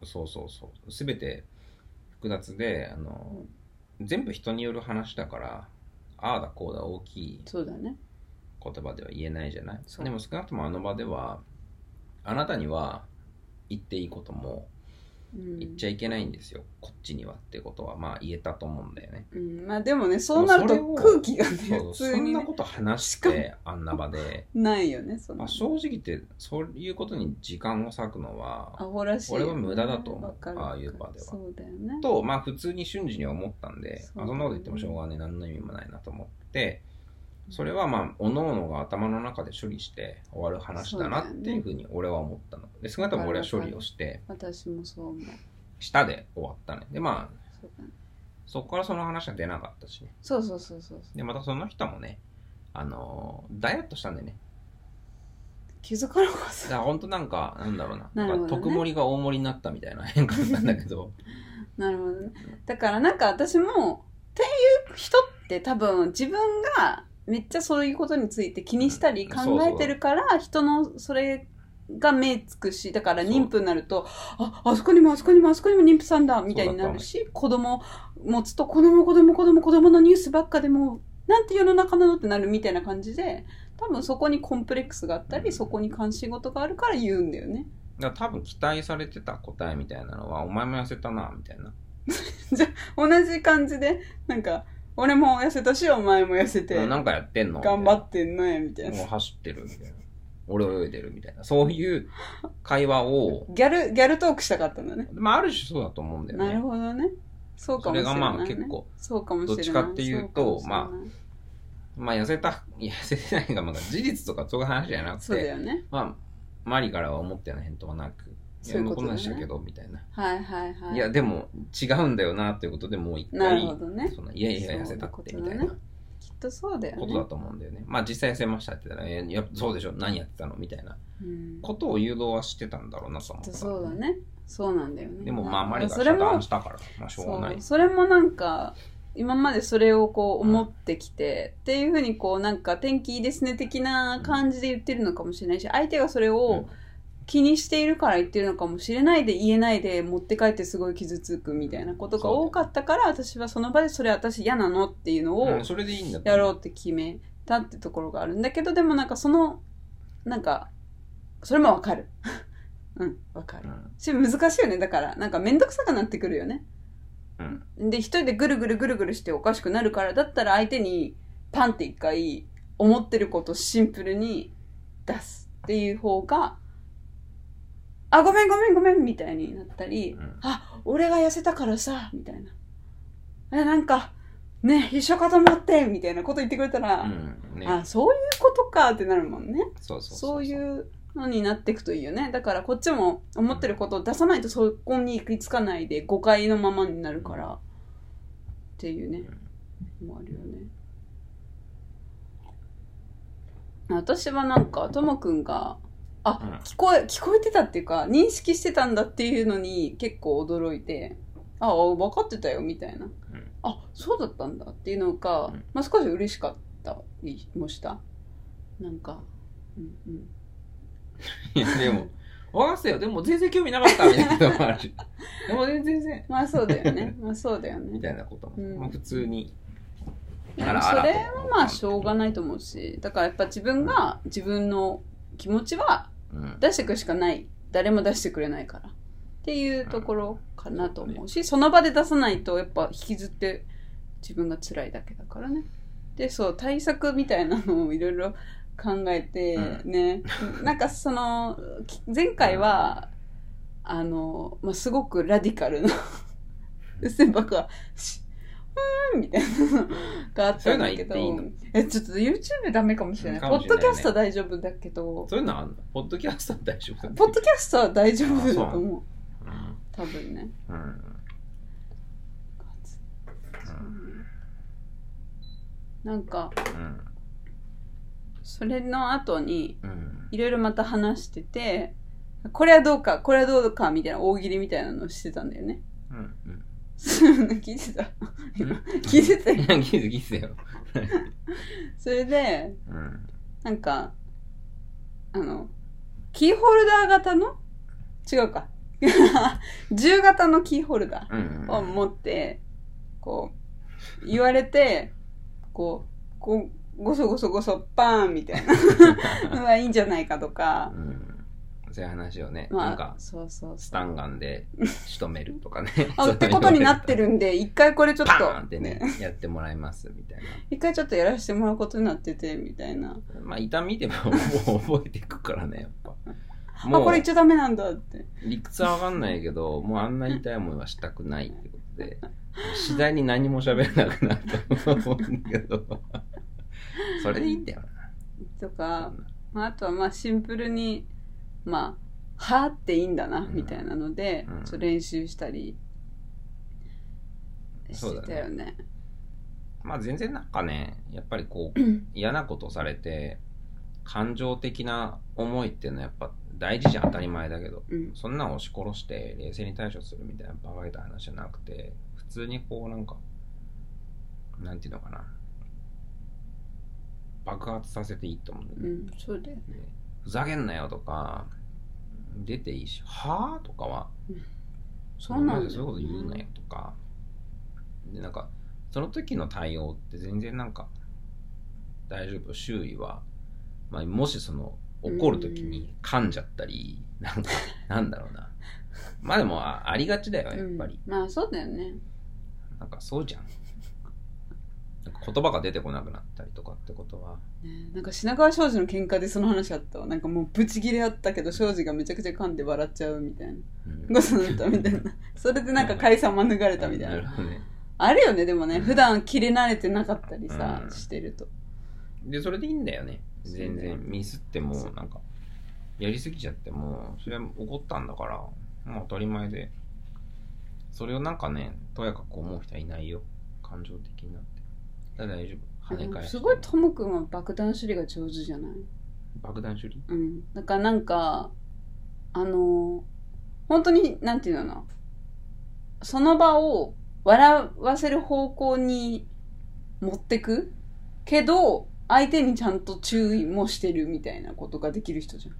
S2: う、そうそうそう。すべて複雑で、あの、全部人による話だから、ああだこうだ大きい
S1: そうだね。
S2: 言葉では言えないじゃない？
S1: そう。
S2: でも少なくともあの場ではあなたには言っていいことも
S1: うん。
S2: 言っちゃいけないんですよ、こっちにはってことは。まあ言えたと思うんだよね。
S1: うん、まあでもねそうなると空気がね普通に、ね、
S2: そんなこと話してあんな場で、
S1: ないよねその。
S2: まあ、正直言ってそういうことに時間を割くのは
S1: アホらしいよね、
S2: 俺は無駄だと思う。ああいう場では。
S1: そうだよね。
S2: とまあ普通に瞬時には思ったんで
S1: そう
S2: あそんなこと言ってもしょうがね何の意味もないなと思ってそれはまあ各々が頭の中で処理して終わる話だなっていうふうに俺は思ったの。で少なくとも俺は処理をして。
S1: 私もそう思う。
S2: 下で終わったね。でまあ
S1: そ
S2: こからその話は出なかったしね。
S1: そうそうそうそう
S2: でまたその人もねあのーダイエットしたんでね。
S1: 気づかなかっ
S2: だから本当なんかなんだろうな。
S1: なるほどね。
S2: んか特盛りが大盛りになったみたいな変化だったんだけど。
S1: た なるほどね。だからなんか私もっていう人って多分自分がめっちゃそういうことについて気にしたり考えてるから人のそれが目つくしだから妊婦になるとああそこにもあそこにもあそこにも妊婦さんだみたいになるし子供持つと子供子供子供子供のニュースばっかでもなんて世の中なのってなるみたいな感じで多分そこにコンプレックスがあったりそこに関心事があるから言うんだよね。
S2: だ多分期待されてた答えみたいなのはお前も痩せたなみたいな。
S1: 同じ感じでなんか俺も痩せたしお前も痩せて
S2: なんかやってんの？
S1: 頑張ってんのやみたいな。
S2: もう走ってるみたいな。俺泳いでるみたいな。そういう会話を、
S1: ギャルギャルトークしたかったんだね。
S2: まあある種そうだと思うんだよね。
S1: なるほどね。そうか
S2: それが
S1: もしれない、ね、
S2: まあ結構、
S1: そうかもしれない。
S2: どっちかっていうと
S1: そかもしれない。
S2: まあ痩せた、痩せてないが、まだ事実とかそういう話じゃなく
S1: そうだ
S2: て、
S1: よね。
S2: まあ、マリからは思ったような返答はなく、
S1: そういうことだね
S2: やこんなんしたけど、みたいな。
S1: はいはいはい
S2: いや、でも違うんだよなっていうことでもう一
S1: なる
S2: 回、
S1: ほどね
S2: そんないやいや痩せたってみたいな。
S1: きっとそうだよね。
S2: ことだと思うんだよね。まあ実際痩せましたって言ったら、えいやそうでしょ、何やってたのみたいな
S1: うん、
S2: ことを誘導はしてたんだろうなと思った。
S1: きっとそうだ。ね。そうなんだよね。
S2: でもまあ、あまりが遮断したから、まあしょうがない
S1: そう。それもなんか今までそれをこう思ってきて、っていうふうにこうなんか天気いいですね的な感じで言ってるのかもしれないし相手がそれを気にしているから言ってるのかもしれないで言えないで持って帰ってすごい傷つくみたいなことが多かったから私はその場でそれ私嫌なのっていうのを
S2: うんそれでいいんだと
S1: やろうって決めたってところがあるんだけどでもなんかそのなんかそれもわかる。うんわかる。
S2: うん。
S1: し難しいよね。だからなんか面倒くさくなってくるよね。
S2: うん。
S1: で一人でぐるぐるぐるぐるしておかしくなるからだったら相手にパンって一回思ってることをシンプルに出すっていう方があごめんごめんごめんみたいになったり、
S2: うん。
S1: あ俺が痩せたからさみたいな。えなんかね一緒かと思ってみたいなこと言ってくれたら、
S2: うん。ね。
S1: あそういうことかってなるもんね。
S2: そうそう
S1: そういうのになっていくといいよね。だからこっちも思ってることを出さないとそこに行き着かないで誤解のままになるからっていうねもあるよね。私はなんかともくんがあ、
S2: うん
S1: 聞こえ聞こえてたっていうか認識してたんだっていうのに結構驚いてああ分かってたよみたいな、あそうだったんだっていうのが、
S2: うん
S1: まあ、少し嬉しかったりもしたなんかうんうん
S2: いや、でも、分かったよ。でも全然興味なかったみたいなこともあるし。でも全然、
S1: まあそうだよね。まあそうだよ
S2: み
S1: ね。
S2: たいなことも。
S1: うん
S2: まあ普通に。
S1: それはまあしょうがないと思うし、だからやっぱ自分が自分の気持ちは
S2: うん。
S1: 出していくしかない。誰も出してくれないから。っていうところかなと思うし、その場で出さないとやっぱ引きずって自分が辛いだけだからね。で、そう、対策みたいなのをいろいろ考えてね、なんかその、き前回は、あの、まあ、すごくラディカルな、うっせんばか、しうーんみたいなのがあったんだけど、
S2: そういうのは言
S1: え、ちょっと YouTube ダメかもしれない。
S2: かもしれないね
S1: ポッドキャストは大丈夫だけど、
S2: そういうのあんのポッドキャストは大丈夫だ
S1: ポッドキャストは大丈夫だと思う。
S2: うん
S1: 多分ね。
S2: うん。
S1: なんか、
S2: うん。
S1: それの後に、
S2: うん。
S1: いろいろまた話してて、これはどうか、これはどうか、みたいな大喜利みたいなのをしてたんだよね。
S2: うん。うん。
S1: 聞いてた今 聞いてたよ。
S2: いや、ギスギスよ。
S1: それで、
S2: うん。
S1: なんか、あの、キーホルダー型の？違うか。銃型のキーホルダ
S2: うん。
S1: ーを持って、こう、言われて、こう、こう、ごそごそごそ、パーンみたいなのがいいんじゃないかとか
S2: う、ん。そういう話をね、
S1: まあ、
S2: なんか、
S1: そうそう
S2: スタンガンで仕留めるとかね。
S1: あ、ってことになってるんで、一回これちょっ
S2: パーンって
S1: と、
S2: ね、やってもらいますみたい
S1: 一回ちょっとやらせてもらうことになってて、みたいな。
S2: な。まあ、痛みでももう覚えていくからね、やっぱ。
S1: あ、
S2: もう
S1: これ言っちゃダメなんだって。
S2: 理屈はわかんないけど、もうあんな痛い思いはしたくないってことで、次第に何も喋れなくなると思うんだけど、それでいいんだよな。
S1: とか、まあ、あとはまあシンプルに、まあ、はーっていいんだな、
S2: うん
S1: みたいなので、
S2: うん
S1: ちょ練習したりしてたよね。
S2: まあ全然なんかね、やっぱりこう、嫌なことされて、感情的な思いっていうのはやっぱ大事じゃん当たり前だけど、
S1: うん。
S2: そんなん押し殺して冷静に対処するみたいなバカげた話じゃなくて、普通にこうなんか、なんていうのかな。爆発させていいと思うんだよね。
S1: うん、そうだよね。
S2: ふざけんなよとか、出ていいし、はぁとかは、
S1: そうなん
S2: でそういうこと言うなよとか、で、なんか、その時の対応って全然なんか、大丈夫、周囲は、まあ、もしその、怒る時に噛んじゃったり、なんか、なんだろうな。まあでもあ、ありがちだよ、やっぱり。
S1: うんまあそうだよね。
S2: なんか、そうじゃん。なんか言葉が出てこなくなったりとかってことは、
S1: ねなんか品川庄司の喧嘩でその話あったわ。なんかもうブチギレあったけど庄司がめちゃくちゃ噛んで笑っちゃうみたいな。
S2: うん
S1: ことになったみたいな。それでなんか解散免れたみたいな。
S2: なね。
S1: あるよね、でもね。普段切れ慣れてなかったりさ、
S2: うん
S1: してると。
S2: で、それでいいんだよね。全然、ミスっても、なんか、やりすぎちゃっても、それは怒ったんだから、もう当たり前で、それをなんかね、とやかく思う人はいないよ。感情的にな大丈夫。跳ね返して
S1: すごいトム君は爆弾処理が上手じゃない？
S2: 爆弾処理？
S1: うん。だからなんか、あのー本当に、なんていうの？かな。その場を笑わせる方向に持ってく？けど、相手にちゃんと注意もしてるみたいなことができる人じゃん。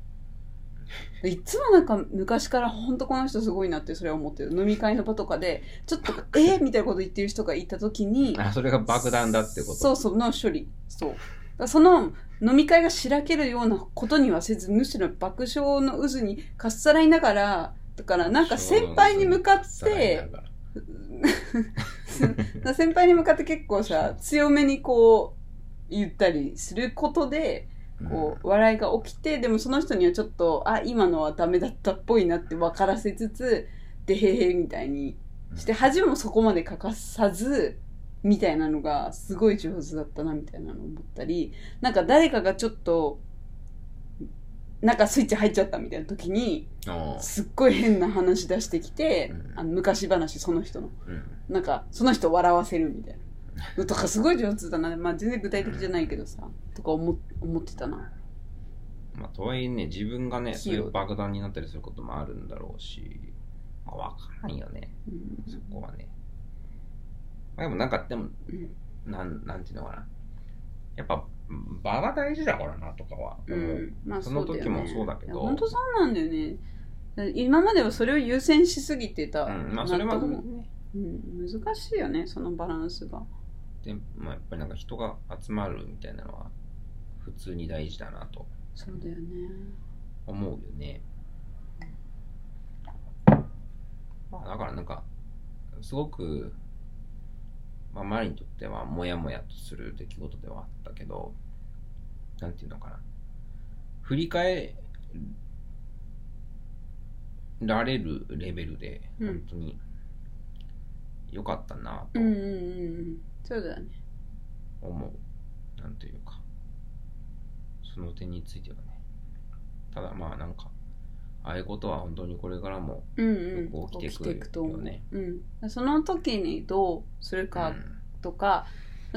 S1: いつもなんか昔から本当この人すごいなってそれは思ってる。飲み会の場とかで、ちょっと、えー？みたいなこと言ってる人がいたときに、
S2: あ、それが爆弾だってこと
S1: そうそう、の処理。そう。その飲み会がしらけるようなことにはせず、むしろ爆笑の渦にかっさらいながら、だからなんか先輩に向かって、先輩に向かって結構さ、強めにこう、言ったりすることで、こう、笑いが起きて、でもその人にはちょっと、あ、今のはダメだったっぽいなって分からせつつ、でへへみたいにして、恥もそこまで欠かさず、みたいなのがすごい上手だったなみたいなのを思ったり、なんか誰かがちょっと、なんかスイッチ入っちゃったみたいな時に、
S2: うん
S1: すっごい変な話出してきて、
S2: うん。
S1: あの昔話その人の。
S2: うん。
S1: なんか、その人を笑わせるみたいな。とかすごい上手だな。まあ全然具体的じゃないけどさ、とか思思ってたな。
S2: まあ、とはいえね、自分がね、そういう爆弾になったりすることもあるん。だろうし、まあ、わからん。よね、
S1: うん。
S2: そこはね。まあ、でもなん。か、でも、
S1: うん。
S2: なん、なん。ていうのかな。やっぱ、場が大事だからな、とかはう。
S1: ん、まあ
S2: その時もそうだけど
S1: 本当そうなん。だよね。今まではそれを優先しすぎてた。
S2: うん、まあ、それはね、
S1: うん、難しいよね、そのバランスが。
S2: で、まあ、やっぱりなんか人が集まるみたいなのは、普通に大事だなと
S1: そうだよね。
S2: 思うよね。まあ、だからなんか、すごく、まあ、マリにとっては、もやもやとする出来事ではあったけど、なんていうのかな。振り返られるレベルで、
S1: うん
S2: 本当に良かったなと
S1: うんうんうんうん。そうだよね。
S2: 思う。なんというか、その点についてはね。ただまあなんか、ああいうことは本当にこれからも
S1: うんうん。
S2: よく起きてくるよね
S1: 起と思う。うん。その時にどうするか
S2: うん
S1: とか、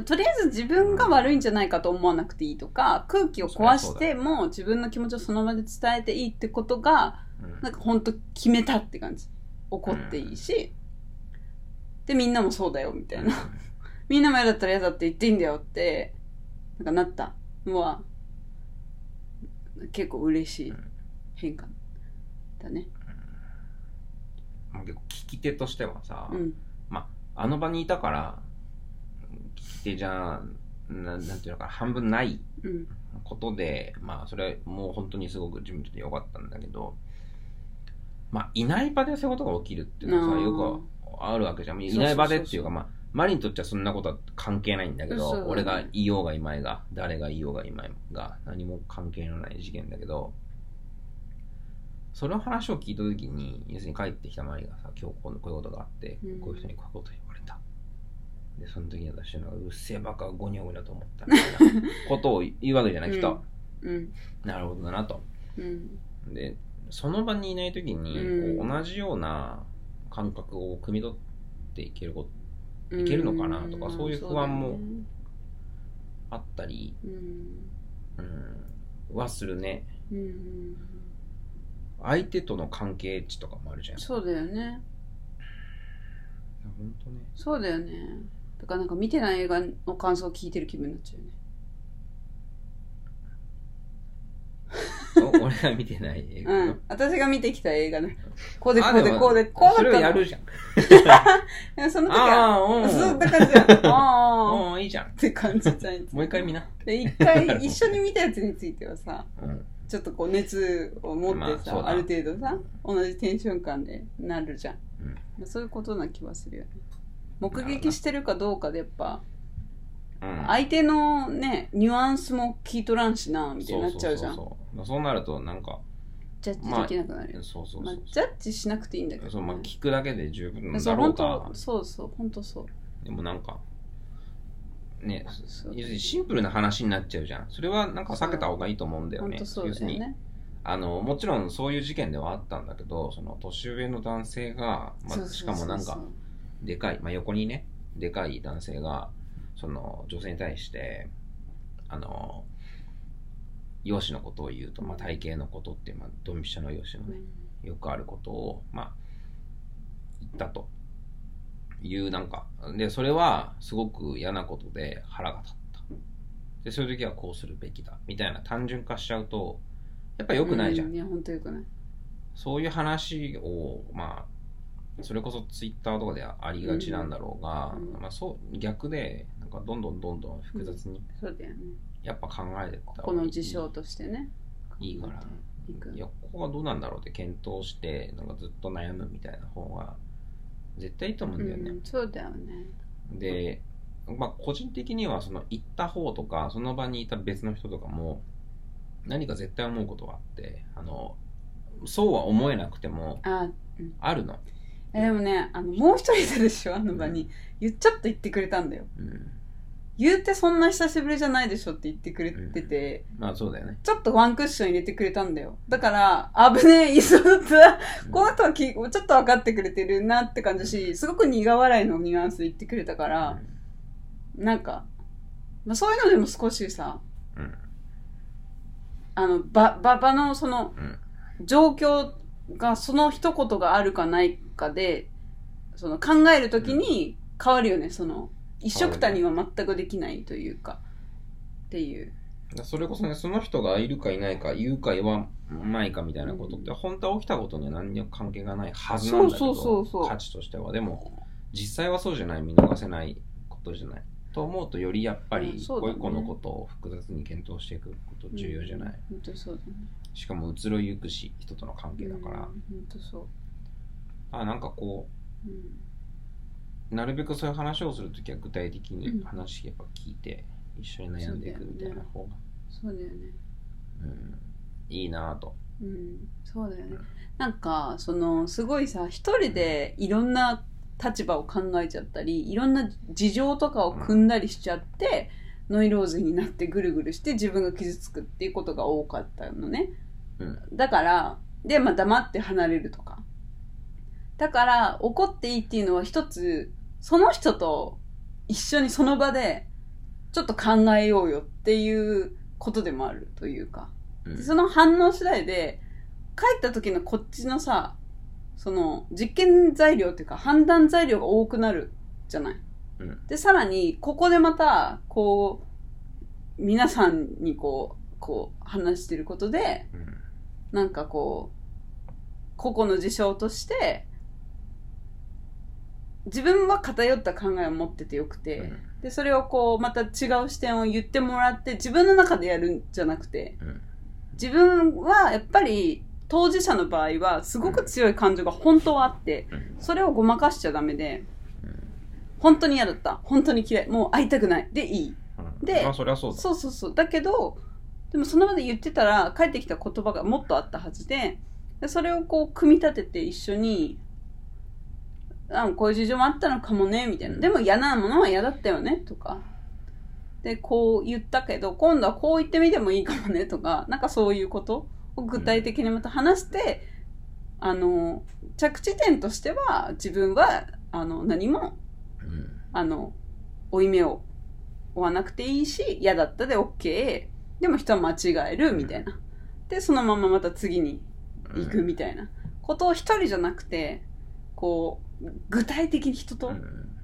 S1: とりあえず自分が悪いんじゃないかと思わなくていいとか、空気を壊しても自分の気持ちをその場で伝えていいってことが、
S2: うん
S1: なんか本当決めたって感じ。怒っていいし、で、みんなもそうだよ、みたいな。みんなも嫌だったら嫌だって言っていいんだよって、なんかなったのは、結構嬉しい変化だね。
S2: まあ結構聞き手としてはさ、
S1: うん。
S2: あの場にいたから、聞き手じゃな、なんていうのかな、半分ない
S1: うん。
S2: ことで、まあそれはもう本当にすごく自分にとって良かったんだけど、まあいない場でそういうことが起きるっていうのはさ、よくあるわけじゃん。いない場でっていうか、まあ、マリにとってはそんなことは関係ないんだけど、俺がいようがいまいが、誰がいようがいまいが、何も関係のない事件だけど、その話を聞いたときに、要するに帰ってきたマリがさ、今日こういうことがあって、
S1: うん
S2: こういう人にこういうこと言われた。で、その時に私は、うっせえバカゴニョゴニョと思ったみたいな ことを言うわけじゃない、きっと。
S1: うん。
S2: なるほどだなと。
S1: うん。
S2: で、その場にいない時に、同じような感覚を汲み取っていけることいけるのかなとか
S1: ん
S2: そういう不安もあったり、
S1: うん。
S2: うん、はするね。
S1: うん。
S2: 相手との関係値とかもあるじゃん。
S1: そうだよね。
S2: 本当ね。
S1: そうだよね。だからなんか見てない映画の感想を聞いてる気分になっちゃうよね。
S2: お 俺が見てない映画の
S1: うん。私が見てきた映画の、こうでこ
S2: あ
S1: うでこうで、こうだった
S2: そ
S1: の
S2: れをやるじゃん。
S1: その時
S2: あ
S1: は、
S2: あ、うん。
S1: そうだ感じじゃん。ああ。
S2: いいじゃん
S1: っ。て感じじゃん。
S2: もう一回見な。
S1: で、一回一緒に見たやつについてはさ、
S2: うん。
S1: ちょっとこう熱を持ってさ、
S2: まあ
S1: ある程度さ、同じテンション感でなるじゃん。
S2: うん
S1: まあそういうことな気はするよね。目撃してるかどうかでやっぱ、
S2: うん。
S1: 相手のね、ニュアンスも聞いとらんしな、みたいになっちゃうじゃん。
S2: そうなると、なんか、
S1: ジャッジできなくなるよ。
S2: そうそう
S1: まあ
S2: そう、
S1: ジャッジしなくていいんだけど、ね。
S2: そう、まあ、聞くだけで十分だろう
S1: 本
S2: が
S1: 当、そうそう、本当そう。
S2: でもなんか、ね、シンプルな話になっちゃうじゃん。それはなんか避けた方がいいと思うんだよね。
S1: そうだよね。
S2: あの、もちろんそういう事件ではあったんだけど、その年上の男性が、まあ、しかもなんか、でかい、まあ、横にね、でかい男性が、その女性に対して、あの、容姿のことを言うと、まあ、体型のことってまあ、ドンピシャの容姿のね、よくあることを、まあ、言ったという、なんか、で、それはすごく嫌なことで腹が立った。で、そういう時はこうするべきだ、みたいな単純化しちゃうと、やっぱ良くないじゃん。
S1: ういや、本当良くない。
S2: そういう話を、まあ、それこそツイッターとかでありがちなんだろうが、
S1: うん
S2: まあそう、逆で、なんかどんどんどんどん複雑に、
S1: そうだよね。
S2: やっぱ考えてった
S1: この事象としてね。
S2: いいから。
S1: い
S2: や、ここはどうなんだろうって検討して、なんかずっと悩むみたいな方が、絶対いいと思うんだよね。
S1: うん、そうだよね。
S2: で、まあ、個人的には、その行った方とか、その場にいた別の人とかも、何か絶対思うことがあって、あの、そうは思えなくても、
S1: あ、
S2: あるの。
S1: えでもね、あの、もう一人いたでしょ、あの場に。言っちゃって言ってくれたんだよ。
S2: うん。
S1: 言うてそんな久しぶりじゃないでしょって言ってくれてて、
S2: まあ、そうだよね。
S1: ちょっとワンクッション入れてくれたんだよ。だから、危ねえ、言いそうだった。この人はきちょっと分かってくれてるなって感じだし、すごく苦笑いのニュアンスで言ってくれたから、なんか、まあ、そういうのでも少しさ、
S2: うん。
S1: あの、ば、ば、場のその
S2: うん。
S1: 状況がその一言があるかないかで、その考えるときに変わるよね、その、一緒くたには全くできないというか、っていう。
S2: それこそね、その人がいるかいないか、言うか言わないかみたいなことって、
S1: う
S2: 本当は起きたことには何にも関係がないはずなんだけど、
S1: そうそうそうそう
S2: 価値としては。でも、実際はそうじゃない、見逃せないことじゃない。と思うと、よりやっぱ
S1: うん
S2: り、
S1: そうだね
S2: こういう子のことを複雑に検討していくこと重要じゃない。
S1: 本当そうだね。
S2: しかも、移ろゆくし、人との関係だから、
S1: うん本当そう。
S2: あ、なんかこ
S1: うん
S2: う、なるべくそういう話をするときは具体的
S1: うん
S2: に話やっぱ聞いて、一緒に悩んでいくみたいな方が、
S1: そうだよね。
S2: うん、いいなぁと。
S1: うん、そうだよね
S2: うん。
S1: なんか、その、すごいさ、一人でいろんな立場を考えちゃったり、いろんな事情とかを組んだりしちゃって、ノイローゼになってぐるぐるして自分が傷つくっていうことが多かったのね。
S2: うん。
S1: だから、で、まあ黙って離れるとか。だから、怒っていいっていうのは一つ、その人と一緒にその場で、ちょっと考えようよっていうことでもあるというか。
S2: うん
S1: その反応次第で、帰った時のこっちのさ、その実験材料っていうか判断材料が多くなるじゃない。
S2: うん
S1: で、さらに、ここでまた、こう、皆さんにこう、こう話してることで、
S2: うん
S1: なんかこう、個々の事象として、自分は偏った考えを持っててよくて、
S2: うん
S1: で、それをこう、また違う視点を言ってもらって、自分の中でやるんじゃなくて、
S2: うん
S1: 自分はやっぱり当事者の場合はすごく強い感情が本当はあって、
S2: うん
S1: それをごまかしちゃダメで、
S2: うん
S1: 本当に嫌だった。本当に嫌い。もう会いたくない。でいい。
S2: うん
S1: で
S2: まあそりゃそうだ
S1: そうそうそう。だけど、でもその場で言ってたら、帰ってきた言葉がもっとあったはずで、でそれをこう、組み立てて一緒に、あこういう事情もあったのかもね、みたいな。でも嫌なものは嫌だったよね、とか。で、こう言ったけど、今度はこう言ってみてもいいかもね、とか、なんかそういうことを具体的にまた話して、あの、着地点としては、自分は、あの、何も
S2: うん
S1: あの、負い目を負わなくていいし、嫌だったで OK。でも人は間違える、みたいな。で、そのまままた次に行くみたいなことを一人じゃなくて、こう、具体的に人と
S2: うん。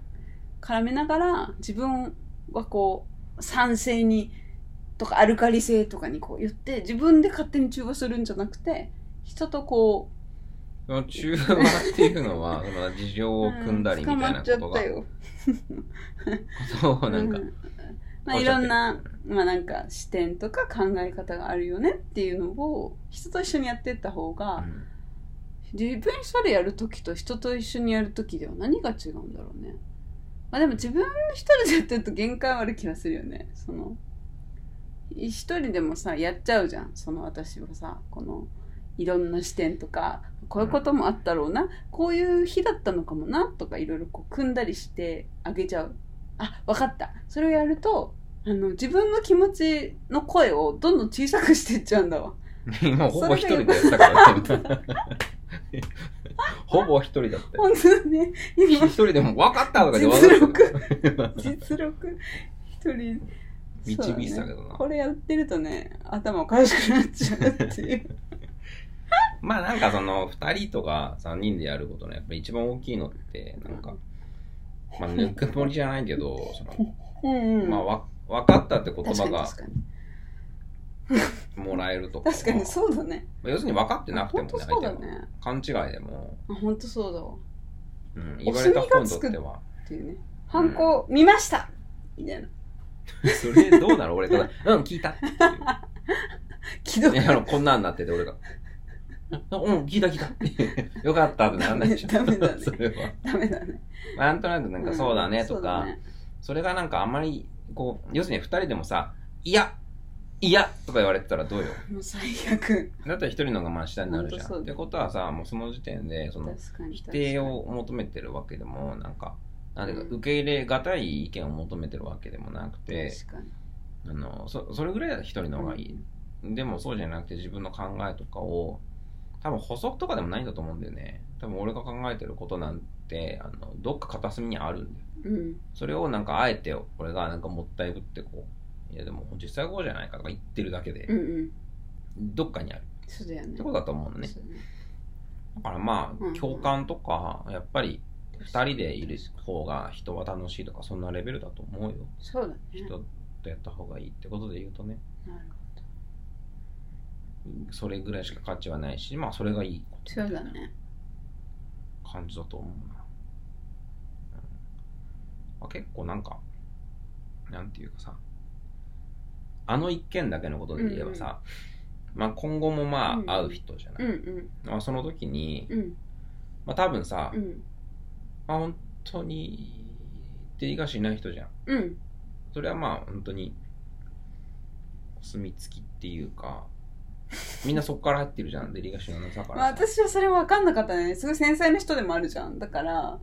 S1: 絡めながら、自分はこう、酸性に、とかアルカリ性とかにこう言って、自分で勝手に中和するんじゃなくて、人とこ
S2: その中和っていうのは、事情
S1: う、
S2: を組んだりみたいなことが、
S1: ったよ。
S2: ことをなんか
S1: う、ん。まあ、いろんな、まあなんか視点とか考え方があるよねっていうのを人と一緒にやっていった方が、
S2: うん
S1: 自分一人でやるときと人と一緒にやるときでは何が違うんだろうね。まあでも自分一人でやってると限界はある気がするよね。その、一人でもさ、やっちゃうじゃん。その私はさ、この、いろんな視点とか、こういうこともあったろうな、こういう日だったのかもな、とかいろいろこう組んだりしてあげちゃう。あ、わかった。それをやると、あの、自分の気持ちの声をどんどん小さくしていっちゃうんだわ。
S2: 今ほぼ一人でやったからね。ほぼ一人だって。
S1: 本当だね。
S2: 一
S1: 今、
S2: 人でも分かったとかで
S1: 実力実力、一人、
S2: 導いてたけどな
S1: これやってるとね、頭おかしくなっちゃうっていう。
S2: まあなんかその2人とか3人でやることのやっぱり一番大きいのってなんか、まあぬくもりじゃないけど、その
S1: うんうん。
S2: まあわ分かったって言
S1: 確か
S2: 葉が
S1: に確かに。
S2: もらえるとか。
S1: 確かにそうだね。
S2: まあ要するに分かってなくても
S1: 本当そうだね。
S2: 勘違いでも、
S1: あ本当そうだわ。
S2: うん、言われた方にとっては。
S1: っていうね。ハンコ見ましたみたいな。
S2: それどうなの？俺が、うん、聞いたって いう。
S1: 既読
S2: ね、あの、こんなんなってて、俺が。うん、聞いた聞いた。よかったってなんないでしょ。
S1: ダメだね
S2: それは。
S1: ダメだね。
S2: まあなんとなくなんかそうだねとか、
S1: そ
S2: れがなんかあんまり、こう、要するに二人でもさ、いや、いやとか言われてたらどうよ？
S1: もう最悪。
S2: だったら一人の方がまあ下になるじゃ。
S1: ほん
S2: ってことはさ、もうその時点で、その。否定を求めてるわけでも、なんか、なんていうか、
S1: うん
S2: 受け入れがたい意見を求めてるわけでもなくて、
S1: 確かに。
S2: あのそそれぐらいは一人の方がいい、でもそうじゃなくて自分の考えとかを多分補足とかでもないんだと思うんだよね多分俺が考えてることなんてあのどっか片隅にあるんだよ
S1: うん。
S2: それをなんかあえて俺がなんかもったいぶってこういやでも実際こうじゃないかとか言ってるだけで、
S1: うんうん。
S2: どっかにある
S1: そうだよね。
S2: ってことだと思うのね
S1: ね
S2: だからま
S1: うん
S2: あ共感とかやっぱり二人でいる方が人は楽しいとかそんなレベルだと思うよ
S1: そうだね。
S2: 人とやった方がいいってことで言うとね
S1: なるほ
S2: それぐらいしか価値はないし、まあそれがいいこ
S1: ど。
S2: と
S1: そうだね。
S2: 感じだと思うな。うんまあ、結構なんか、なんていうかさ、あの一件だけのことで言えばさ、まあ今後もま
S1: うん
S2: あ会う人じゃない。
S1: うんうん。
S2: まあその時に、
S1: うん。
S2: まあ多分さ、
S1: うん。
S2: まあ本当にデリカシーない人じゃん。
S1: うん。
S2: それはまあ本当にお墨付きっていうか、みんなそこから入ってるじゃん、デリカシーのなさか
S1: まあ。私はそれ分かんなかったね。すごい繊細な人でもあるじゃん。だから、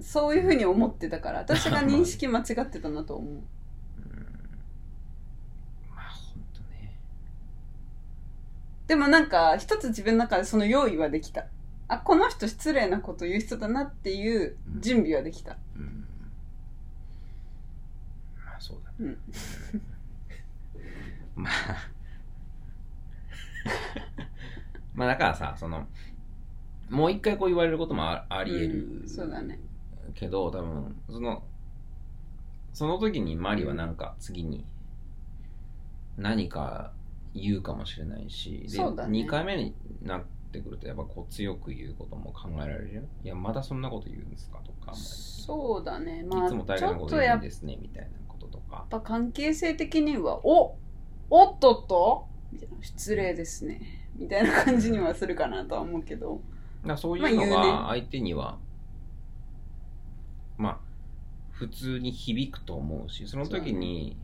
S1: そういうふうに思ってたから、私が認識間違ってたなと思う。
S2: うんまあ本当ね。
S1: でもなんか、一つ自分の中でその用意はできた。あ、この人失礼なこと言う人だなっていう準備はできた。
S2: うんまあそうだね。
S1: うん。
S2: まあ。まあだからさ、その、もう一回こう言われることもああり得る、
S1: うんそうだね
S2: けど、多分、その、その時にマリはなんか次に何か言うかもしれないし、で
S1: そうだね
S2: 2回目になってくるとやっぱこう強く言うことも考えられるよ。いや、まだそんなこと言うんですかとか、
S1: そうだね。まあ、
S2: いつも大変なこと言うんですね、みたいなこととか。
S1: ぱ関係性的には、おおっとっと？みたいな失礼ですね。みたいな感じにはするかなとは思うけど。
S2: だからそういうの
S1: まあ言うね
S2: が相手には、まあ、普通に響くと思うし、その時に、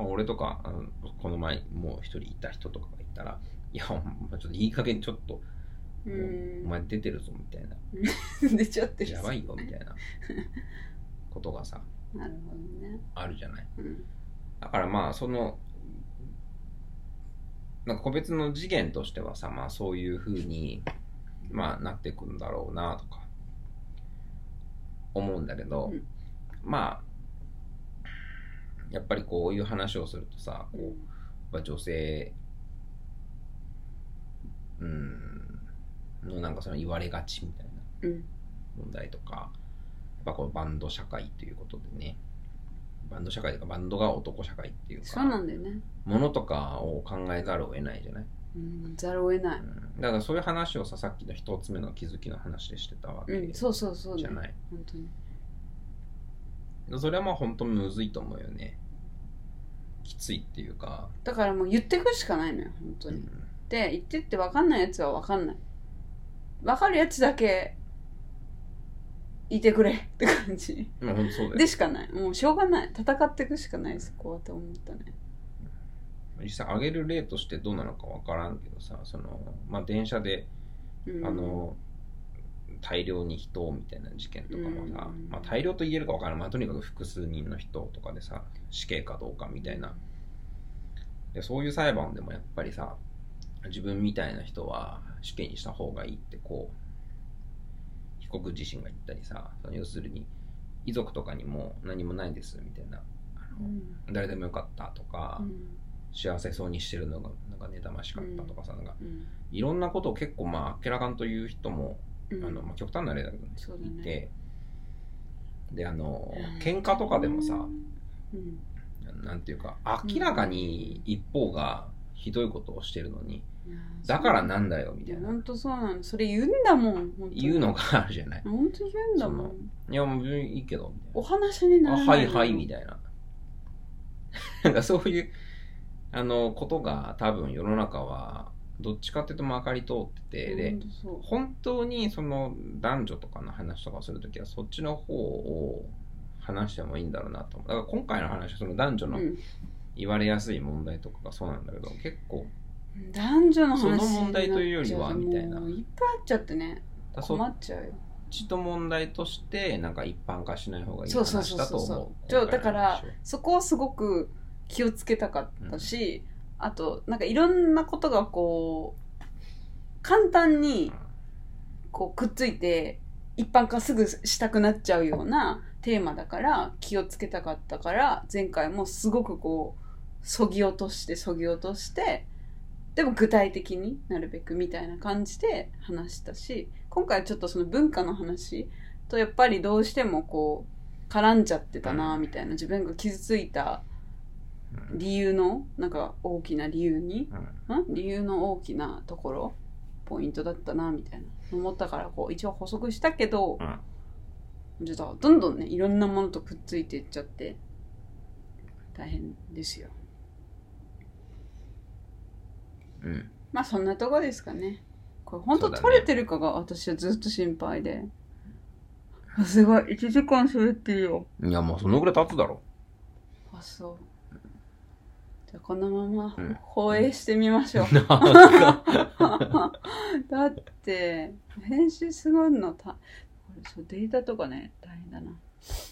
S2: まあ俺とか、あのこの前もう一人いた人とかがいたら、いや、お前ちょっといい加減ちょっと、
S1: う
S2: もうお
S1: ん。
S2: 前出てるぞみたいな、
S1: 出ちゃってる。
S2: やばいよみたいなことがさ、
S1: なるほどね。
S2: あるじゃない。
S1: うん。
S2: だからまあ、その、なんか個別の次元としてはさ、まあそういうふうに、まあなっていくんだろうなとか、思うんだけど、
S1: うん
S2: まあ、やっぱりこういう話をするとさ、こうやっぱ女性、うん、のなんかその言われがちみたいな
S1: うん。
S2: 問題とか、やっぱこうバンド社会ということでね、バンド社会というかバンドが男社会っていう
S1: そうな
S2: か、
S1: んだよね。
S2: ものとかを考えざるを得ないじゃない、
S1: うん。ざるを得ない。
S2: うん、だからそういう話をさ、さっきの一つ目の気づきの話でしてたわけ
S1: うん。そうそうそうね。
S2: じゃない？
S1: 本当に。
S2: それはまあ本当むずいと思うよね。きついっていうか、
S1: だからもう言ってくしかないのよ、本当に。
S2: うん
S1: で、言ってって分かんないやつは分かんない。分かるやつだけ、いてくれって感じ。
S2: まあ本当そうだよ
S1: でしかない。もうしょうがない。戦っていくしかないです、こうやって思ったね。
S2: 実際上げる例としてどうなのかわからんけどさその、まあ、電車で、
S1: うん、
S2: あの大量に人をみたいな事件とかもさ、
S1: うん。
S2: まあ、大量と言えるかわからん、まあ、とにかく複数人の人とかでさ死刑かどうかみたいな。でそういう裁判でもやっぱりさ自分みたいな人は死刑にした方がいいってこう被告自身が言ったりさその要するに遺族とかにも何もないですみたいな。あの、誰でもよかったとか、
S1: うん。
S2: 幸せそうにしてるのがなんか妬ましかったとかさ、なんか
S1: うん。
S2: いろんなことを結構まああっけらかんという人も、
S1: うん。
S2: あのまあ、極端な例だけどねいて。であの
S1: うん。
S2: 喧嘩とかでもさ、
S1: うん。
S2: なんていうか明らかに一方がひどいことをしてるのに、だからなんだよみたいな。
S1: 本当そうなのそれ言うんだもん
S2: 言うのがあるじゃない。
S1: 本当言うんだもん。
S2: いやもういいけどみ
S1: お話に
S2: な
S1: らな
S2: はいいはいみ
S1: た
S2: たいな。なんかそういうあのことが多分世の中はどっちかっていうとまかり通ってて、で本当にその男女とかの話とかをするときはそっちの方を話してもいいんだろうなと思う。だから今回の話はその男女の
S1: うん。
S2: 言われやすい問題とかがそうなんだけど結構
S1: 男女の話
S2: その問題というよりはみたいな。
S1: いっぱいあっちゃってね。困っちゃうよ。
S2: ちと問題としてなんか一般化しない方がいい
S1: そうそう
S2: 話
S1: そうそうそう。
S2: だと思う
S1: だからそこをすごく気をつけたかったし、あとなんかいろんなことがこう簡単にこうくっついて一般化すぐしたくなっちゃうようなテーマだから気をつけたかったから前回もすごくこうそぎ落としてそぎ落としてでも具体的になるべくみたいな感じで話したし今回はちょっとその文化の話とやっぱりどうしてもこう絡んじゃってたなみたいな自分が傷ついた理由のなんか大きな理由に？
S2: うん。
S1: ん？理由の大きなところ？ポイントだったなみたいな。思ったからこう一応補足したけど
S2: うん。
S1: ちょっとどんどんねいろんなものとくっついていっちゃって大変ですよ。
S2: うん。
S1: まあそんなとこですかね。これ本当取れてるかが私はずっと心配で、あすごい1時間喋ってるよ。
S2: いやもうそのぐらい経つだろ。
S1: あそうじゃあこのまま
S2: うん。
S1: 放映してみましょう、
S2: なんか。
S1: だって編集すごいのたそうデータとかね大変だな。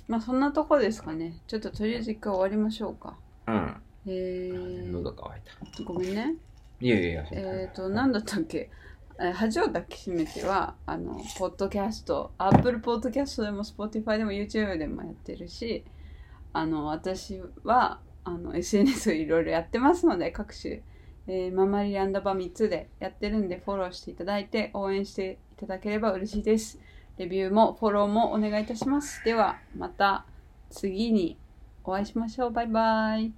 S1: まあそんなとこですかね。ちょっととりあえず一回終わりましょうか。
S2: うん。
S1: えー、
S2: 喉乾いた。
S1: ごめんね。
S2: いやいや
S1: えっ、ー、と何だったっけ？えー恥を抱きしめてはあのポッドキャスト。Apple ポッドキャストでも Spotify でも YouTube でもやってるしあの私はあの SNS をいろいろやってますので各種、えー、ママリアンダバ3つでやってるんでフォローしていただいて応援していただければ嬉しいです。レビューもフォローもお願いいたします。ではまた次にお会いしましょう。バイバイ。